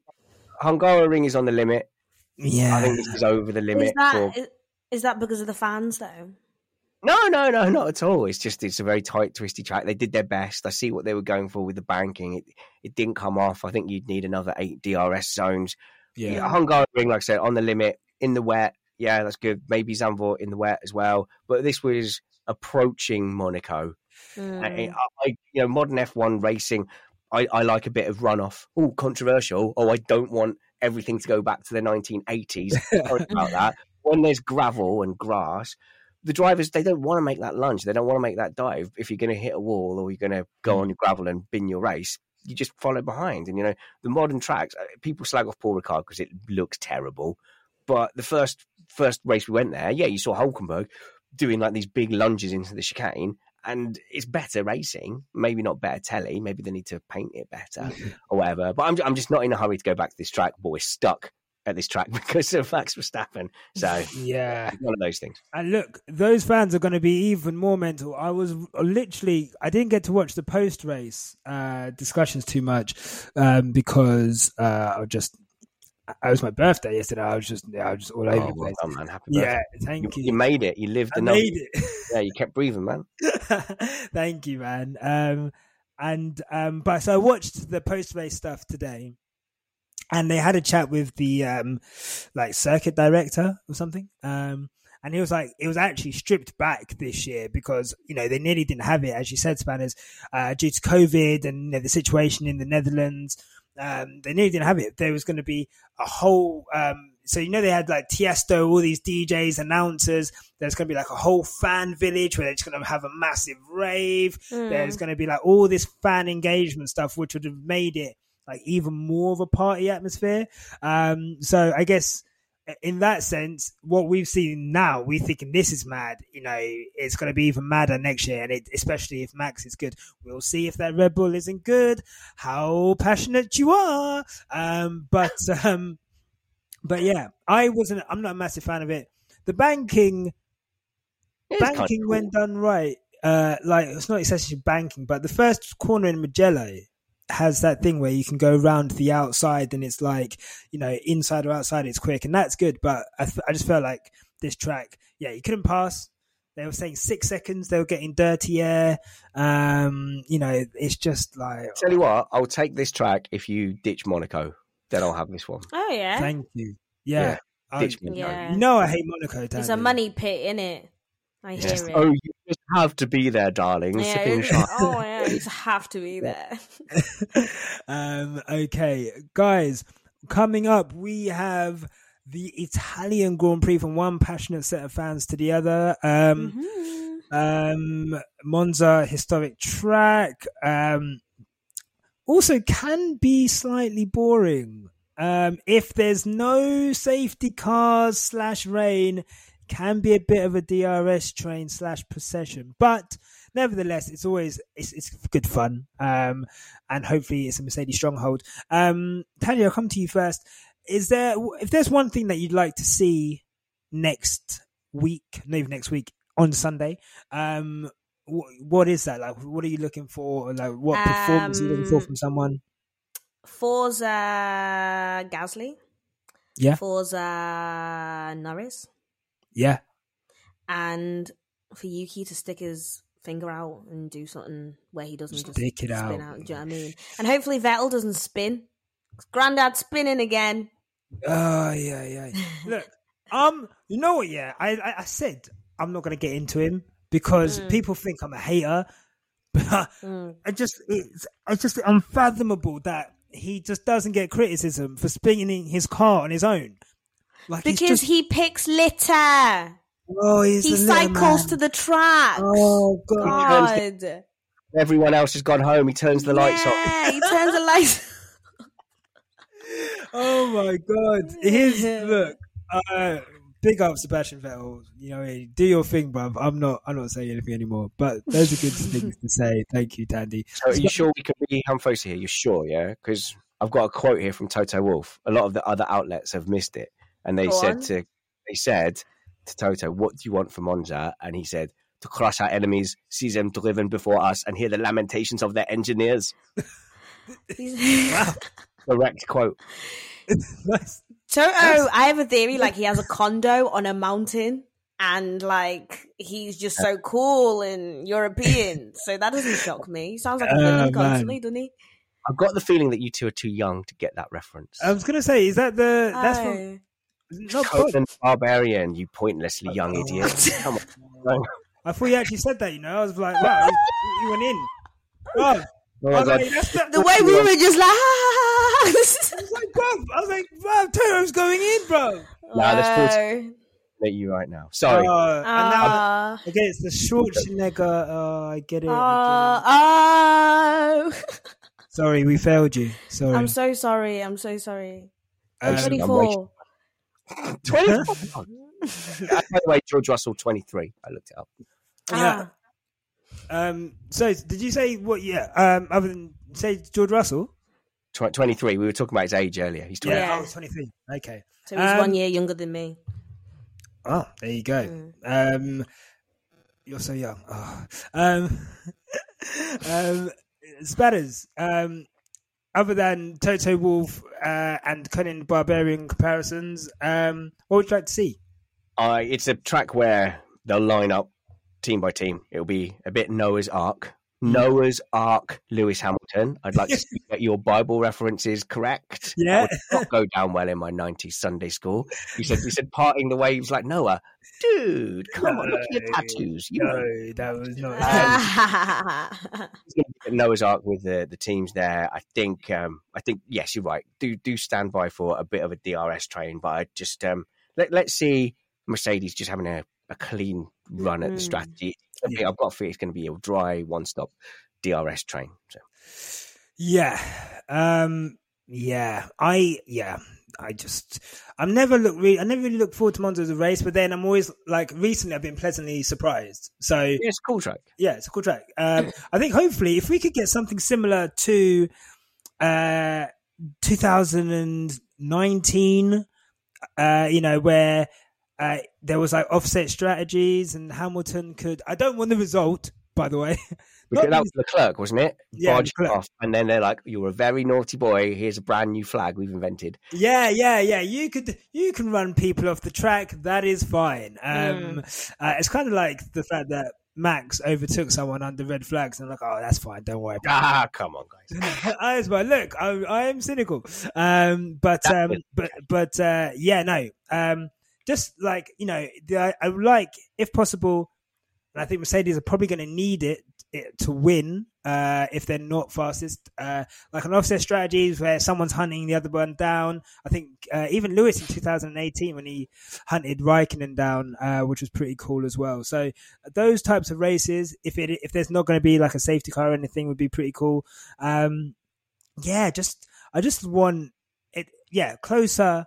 Hung- Hungaroring is on the limit. yeah I think this is over the limit. Is that for... is, is that because of the fans though? No, no, no, not at all. It's just it's a very tight, twisty track. They did their best. I see what they were going for with the banking. It it didn't come off. I think you'd need another eight DRS zones. Yeah Yeah, Hungaroring, like I said, on the limit in the wet. Yeah, that's good. Maybe Zandvoort in the wet as well. But this was approaching Monaco. Mm. I, I, you know, modern F1 racing, I, I like a bit of runoff. Oh, controversial. Oh, I don't want everything to go back to the 1980s. Sorry <laughs> about that. When there's gravel and grass, the drivers they don't want to make that lunge. They don't want to make that dive. If you're going to hit a wall or you're going to go on your gravel and bin your race, you just follow behind. And you know, the modern tracks, uh, people slag off Paul Ricard because it looks terrible. But the first first race we went there, yeah, you saw Hulkenberg doing like these big lunges into the chicane, and it's better racing. Maybe not better telly. Maybe they need to paint it better or whatever. But I'm I'm just not in a hurry to go back to this track. But we're stuck at this track <laughs> because of Max Verstappen. So yeah one of those things. And look, those fans are going to be even more mental. I was literally, I didn't get to watch the post race uh, discussions too much um, because uh, I was just it was my birthday yesterday. I was just, yeah, I was just all over Oh, the well place. done, man. Happy birthday. yeah, thank You, you. you made it. You lived I another. made it. Yeah, you kept breathing, man. <laughs> Thank you, man. Um, and um, but so I watched the post race stuff today, and they had a chat with the um, like circuit director or something. Um, and he was like, it was actually stripped back this year because you know they nearly didn't have it, as you said, Spanners, uh, due to COVID and you know, the situation in the Netherlands. Um, they nearly didn't have it. There was going to be a whole. Um, so you know they had like Tiesto, all these DJs, announcers. There's going to be like a whole fan village where they're just going to have a massive rave. Mm. There's going to be like all this fan engagement stuff, which would have made it like even more of a party atmosphere. Um, so I guess in that sense, what we've seen now, we're thinking this is mad. You know, it's going to be even madder next year, and it, especially if Max is good, we'll see if that Red Bull isn't good. How passionate you are, um, but <laughs> um, but yeah, I wasn't. I'm not a massive fan of it. The banking, It's kind of banking cool. when done right, uh, like it's not essentially banking, but the first corner in Mugello has that thing where you can go around the outside and it's like you know inside or outside it's quick and that's good but I, th- I just felt like this track yeah you couldn't pass they were saying six seconds they were getting dirty air um you know it's just like Tell you what, I'll take this track if you ditch Monaco. Then I'll have this one. Oh yeah, thank you yeah, Yeah, I- Ditch Monaco. Yeah. you know I hate Monaco it's a money pit, in it. I hear Yes. it. Oh, you just have to be there, darling. yeah, sipping it- shot. oh yeah, you just have to be there. <laughs> um, okay, guys, coming up, we have the Italian Grand Prix from one passionate set of fans to the other. Um, Mhm. um, Monza historic track. Um, also can be slightly boring. Um, if there's no safety cars slash rain, can be a bit of a DRS train slash procession, but nevertheless, it's always it's it's good fun. Um, and hopefully it's a Mercedes stronghold. Um, Thandie, I'll come to you first. Is there if there's one thing that you'd like to see next week, even next week on Sunday? Um, wh- what is that like? What are you looking for? Like, what performance are you looking for Um, from someone? Forza Gasly, Yeah, Forza Norris, yeah, and for Yuki to stick his finger out and do something where he doesn't just Stick it spin out. out. Do you know what I mean? And hopefully Vettel doesn't spin. Granddad spinning again. Oh yeah, yeah. <laughs> Look, um, you know what? Yeah, I, I, I said I'm not gonna get into him because Mm. people think I'm a hater. <laughs> But Mm. I just, it's, it's just unfathomable that he just doesn't get criticism for spinning his car on his own. Like Because just, he picks litter. oh, he's He a cycles man. to the tracks. Oh god. God. Everyone else has gone home. He turns the lights off. Yeah, he turns the lights. <laughs> <laughs> Oh my god. Here's <laughs> look. Uh, big up Sebastian Vettel. You know, do your thing, bruv. I'm not. I'm not saying anything anymore. But those are good things to say. Thank you, Thandie. So are you sure we can be Hamfosi here? You're sure, yeah? Because I've got a quote here from Toto Wolff. A lot of the other outlets have missed it, and they Go said on. to they said to Toto, "What do you want from Monza?" And he said, "To crush our enemies, see them driven before us, and hear the lamentations of their engineers." He's- <laughs> Correct quote. <laughs> nice. Toto, I have a theory like he has a condo on a mountain and like he's just so cool and European. so that doesn't shock me. He sounds like a Oh, villain man. constantly, doesn't he? I've got the feeling that you two are too young to get that reference. I was gonna say, is that the? That's from. Oh. Oh. Not good. Conan Barbarian, you pointlessly young idiot. <laughs> Come on. I thought you actually said that. You know, I was like, wow, you, you went in. Bruv. Oh <laughs> I was God. like, that's the, The way we were just like, <laughs> I was like, bruv. I was like, bruv, Toto's going in, bro. Nah, that's Oh. at you right now. Sorry. Uh, and now Ah. against the Schwarzenegger. Oh, I get it. I get it. Ah, oh. Sorry, we failed you. Sorry. I'm so sorry. I'm so sorry. Um, I'm 24. 24. <laughs> By the way, George Russell, 23. I looked it up. yeah. Um. So, did you say what? Yeah. Um. Other than say George Russell. Tw- 23. We were talking about his age earlier. He's 23. Yeah. Oh, 23. Okay. So he's Um, one year younger than me. Oh, there you go. Mm. Um, you're so young. Oh. Um, <laughs> um, Spanners. Um, other than Toto Wolff uh, and the Barbarian comparisons, um, what would you like to see? Uh, it's a track where they'll line up team by team. It'll be a bit Noah's Ark. Hmm. Noah's Ark, Lewis Hamilton. I'd like to <laughs> see that your Bible reference is correct. Yeah. Not go <laughs> down well in my 90s Sunday school. You said, you said parting the waves like Noah. Dude, come on, look at your tattoos. You know, No, that was not. It's <laughs> Noah's Ark with the, the teams there. I think um, I think yes, you're right. Do do stand by for a bit of a DRS train, but I just um, let let's see Mercedes just having a, a clean run at the Mm. strategy. It's I've got a feeling it's going to be a dry one stop DRS train. So Yeah. Um yeah. I yeah. I just I'm never look re- I never really look forward to Monza as a race, but then I'm always like recently I've been pleasantly surprised. So yeah, it's a cool track. yeah, it's a cool track. Um I think hopefully if we could get something similar to uh 2019 uh you know where uh there was like offset strategies and Hamilton could I don't want the result by the way. <laughs> Because Not that was Leclerc, wasn't it? Yeah, Bodged Leclerc. off, and then they're like, "You're a very naughty boy. Here's a brand new flag we've invented." Yeah, yeah, yeah. You could you can run people off the track. That is fine. Um, uh, it's kind of like the fact that Max overtook someone under red flags, and I'm like, oh, that's fine. Don't worry. About Ah, come on, guys. it. <laughs> I was like, look, I, I am cynical. Um, but um, was- but but uh, yeah, no. Um, just like you know, I, I would like, if possible, and I think Mercedes are probably going to need it, it to win uh, if they're not fastest. Uh, like an offset strategies where someone's hunting the other one down. I think uh, even Lewis in 2018 when he hunted Raikkonen down, uh, which was pretty cool as well. So those types of races, if it if there's not going to be like a safety car or anything, would be pretty cool. Um, yeah, just I just want it. Yeah, closer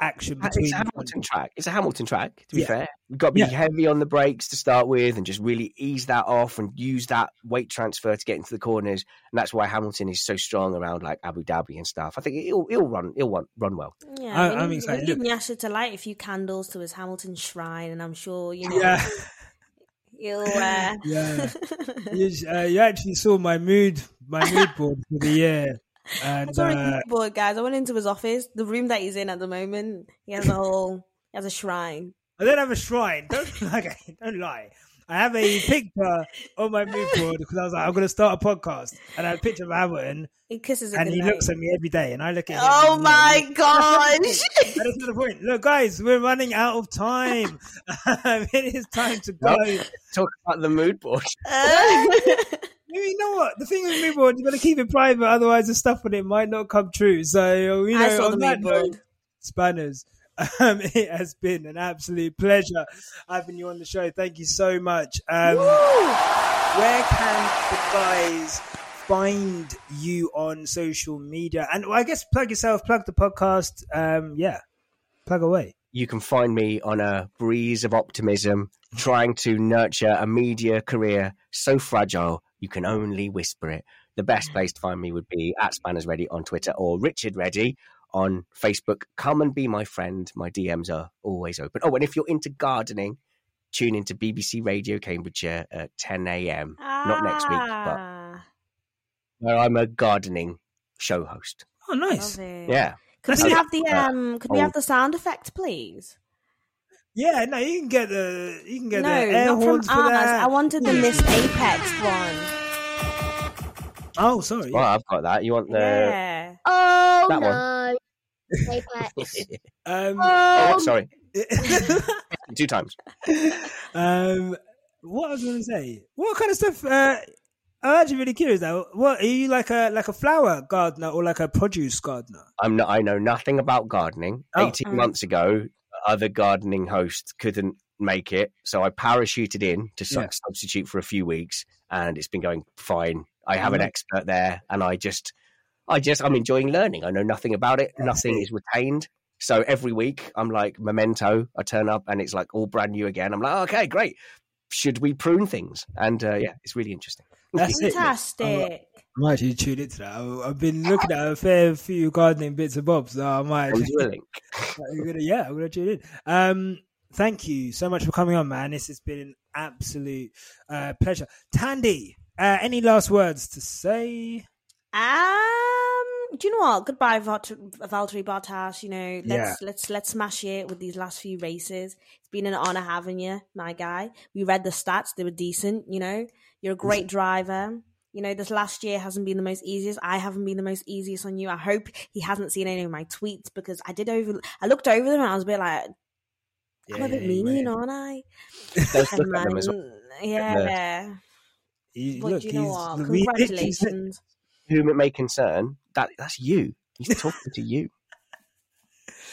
action between. It's a Hamilton track. It's a Hamilton track. To be Yeah. fair, you've got to be Yeah. heavy on the brakes to start with, and just really ease that off, and use that weight transfer to get into the corners. And that's why Hamilton is so strong around like Abu Dhabi and stuff. I think he'll he'll run he'll run, run well. Yeah, I- we I'm need- excited. We Look- need Nyasha to light a few candles to his Hamilton shrine, and I'm sure you know Yeah, he'll. Uh... yeah. <laughs> you, uh, you actually saw my mood, my mood board for the year, and I saw uh, his board, guys. I went into his office, the room that he's in at the moment. He has a whole, he has a shrine. I don't have a shrine. Don't <laughs> like, don't lie. I have a picture on my mood board because I was like, I'm going to start a podcast, and I have a picture of Hamilton, He kisses and he goodnight. looks at me every day, and I look at him. Oh my you <laughs> know, gosh! That is not the point. Look, guys, we're running out of time. <laughs> it is time to go. Talk about the mood board. You know what? The thing with mood board, you got to keep it private, otherwise the stuff on it might not come true. So you know, I saw on the that mood note, board. Spanners. <laughs> Um, <laughs> it has been an absolute pleasure having you on the show. Thank you so much. Um, where can the guys find you on social media? And well, I guess plug yourself, plug the podcast. Um, yeah, plug away. you can find me on a breeze of optimism, trying to nurture a media career so fragile you can only whisper it. The best place to find me would be at Spanners Ready on Twitter or Richard Ready on Facebook. Come and be my friend. My DMs are always open. Oh, and if you're into gardening, tune into BBC Radio Cambridgeshire at 10 a.m. Not next week, but Ah, where I'm a gardening show host. Oh, nice. Yeah. Could That's we it. have the um? Could we oh. have the sound effect, please? Yeah, no, you can get the you can get no, the air not from for ours. that. I wanted the Missed Apex one. Oh, sorry. Well, I've got that. You want the. yeah. Oh That one. no. <laughs> Apex. Um, oh, sorry. <laughs> Two times. um, what I was going to say? What kind of stuff? Uh, I'm actually really curious now. What are you like a like a flower gardener or like a produce gardener? I'm not, I know nothing about gardening. Oh. 18 Mm. months ago, other gardening hosts couldn't make it. So I parachuted in to Yeah. substitute for a few weeks and it's been going fine. I have an Mhm. expert there and I just, I just, I'm enjoying learning. I know nothing about it. Nothing is retained. So every week I'm like memento. I turn up and it's like all brand new again. I'm like, okay, great. Should we prune things? And uh, yeah, it's really interesting. That's it. Fantastic. I'm actually tuned into that. I- I've been looking at a fair few gardening bits and bobs. So I might. Send you a link. <laughs> I'm gonna, yeah, I'm gonna tune in. Um, thank you so much for coming on, man. This has been an absolute uh, pleasure. Thandie, uh, any last words to say? Um, do you know what? Goodbye, Valt- Valtteri Bottas. You know, let's Yeah. let's let's smash it with these last few races. It's been an honor having you, my guy. We read the stats; they were decent. You know, you're a great driver. You know, this last year hasn't been the most easiest. I haven't been the most easiest on you. I hope he hasn't seen any of my tweets because I did over. I looked over them and I was a bit like, I'm a bit mean, yeah, aren't I? Let's Never look at them as well. Yeah. He, But look, you know he's what? Congratulations. Whom it may concern, that that's you. He's talking to you.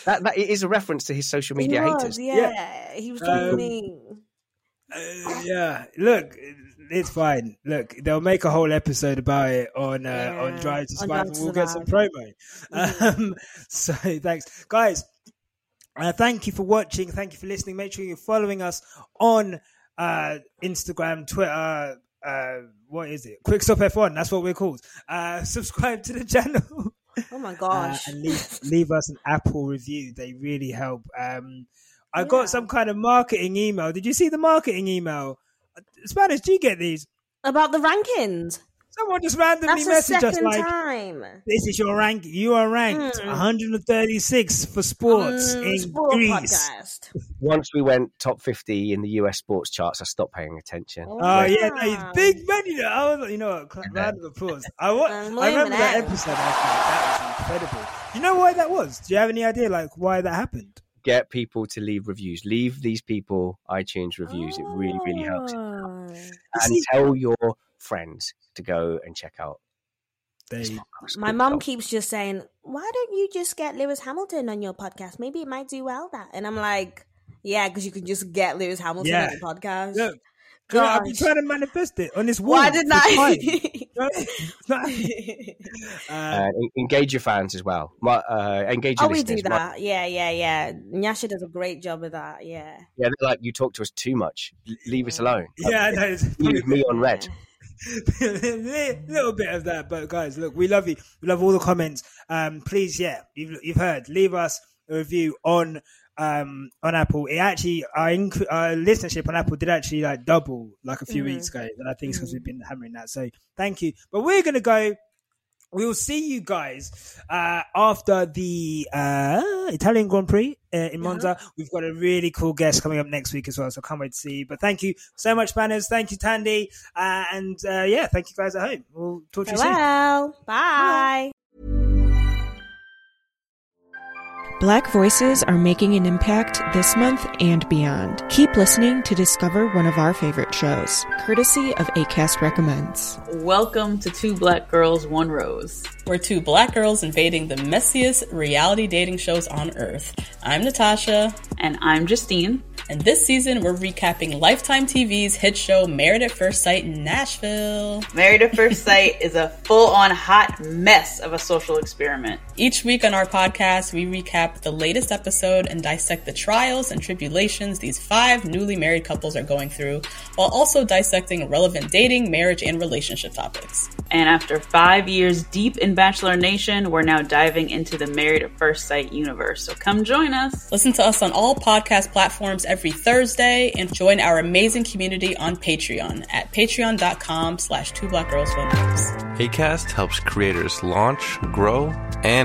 That that it is a reference to his social media he was, haters. Yeah. he was talking to Um, me. Uh, yeah, look, it's fine. Look, they'll make a whole episode about it on uh, on Drive to on Survive, and we'll get some Survive. promo. Um, <laughs> so thanks, guys. Uh, thank you for watching. Thank you for listening. Make sure you're following us on uh, Instagram, Twitter. Uh, what is it? Quick Stop F1. That's what we're called. Uh, <laughs> subscribe to the channel. Oh my uh, and leave, <laughs> leave us an Apple review. They really help. Um, I got some kind of marketing email. Did you see the marketing email? Uh, Spanners, do you get these? About the rankings. Someone just randomly That's messaged us second like, time. "This is your rank. You are ranked Mm. 136 for sports Mm, in sport Greece." podcast. Once we went top fifty in the US sports charts, I stopped paying attention. Oh, Oh yeah, no, wow. he's big money. Though. I was, you know, what, round of applause. I, wa- I'm remember that it. episode. I that was incredible. You know why that was? Do you have any idea, like, why that happened? Get people to leave reviews. Leave these people iTunes reviews. It really, really helps. Oh. And tell your friends to go and check out. They, My mum keeps just saying, "Why don't you just get Lewis Hamilton on your podcast? Maybe it might do well." That, and I'm like, "Yeah, because you can just get Lewis Hamilton Yeah. on your podcast." look, girl, I've been trying to manifest it on this wall. Why didn't I? time. <laughs> It's not- <laughs> uh, Uh, engage your fans as well. Uh, engage your oh, we listeners. do My- that. Yeah, yeah, yeah. Nyasha does a great job of that. Yeah. yeah, they're like you talk to us too much. L- leave us alone. yeah, no, it's Leave me on red. A <laughs> little bit of that, but guys, look, we love you. We love all the comments. Um, please, yeah, you've you've heard. Leave us a review on um on Apple. It actually our, inc- our listenership on Apple did actually like double like a few Mhm. weeks ago, and I think it's because we've been hammering that. So thank you. But we're gonna go. We will see you guys uh, after the uh, Italian Grand Prix uh, in Monza. We've got a really cool guest coming up next week as well, so I can't wait to see you. But thank you so much, Spanners. Thank you, Thandie. Uh, and uh, yeah, thank you guys at home. We'll talk to you soon. Farewell. Bye. Black voices are making an impact this month and beyond. Keep listening to discover one of our favorite shows, courtesy of ACAST Recommends. Welcome to Two Black Girls, One Rose. We're two black girls invading the messiest reality dating shows on earth. I'm Natasha, And I'm Justine. and this season we're recapping Lifetime TV's hit show Married at First Sight in Nashville. Married at First Sight is a full on hot mess of a social experiment. Each week on our podcast, we recap the latest episode and dissect the trials and tribulations these five newly married couples are going through, while also dissecting relevant dating, marriage, and relationship topics. And after five years deep in Bachelor Nation, we're now diving into the Married at First Sight universe. So come join us. Listen to us on all podcast platforms every Thursday and join our amazing community on Patreon at patreon.com slash two black girls one rose. ACAST helps creators launch, grow, and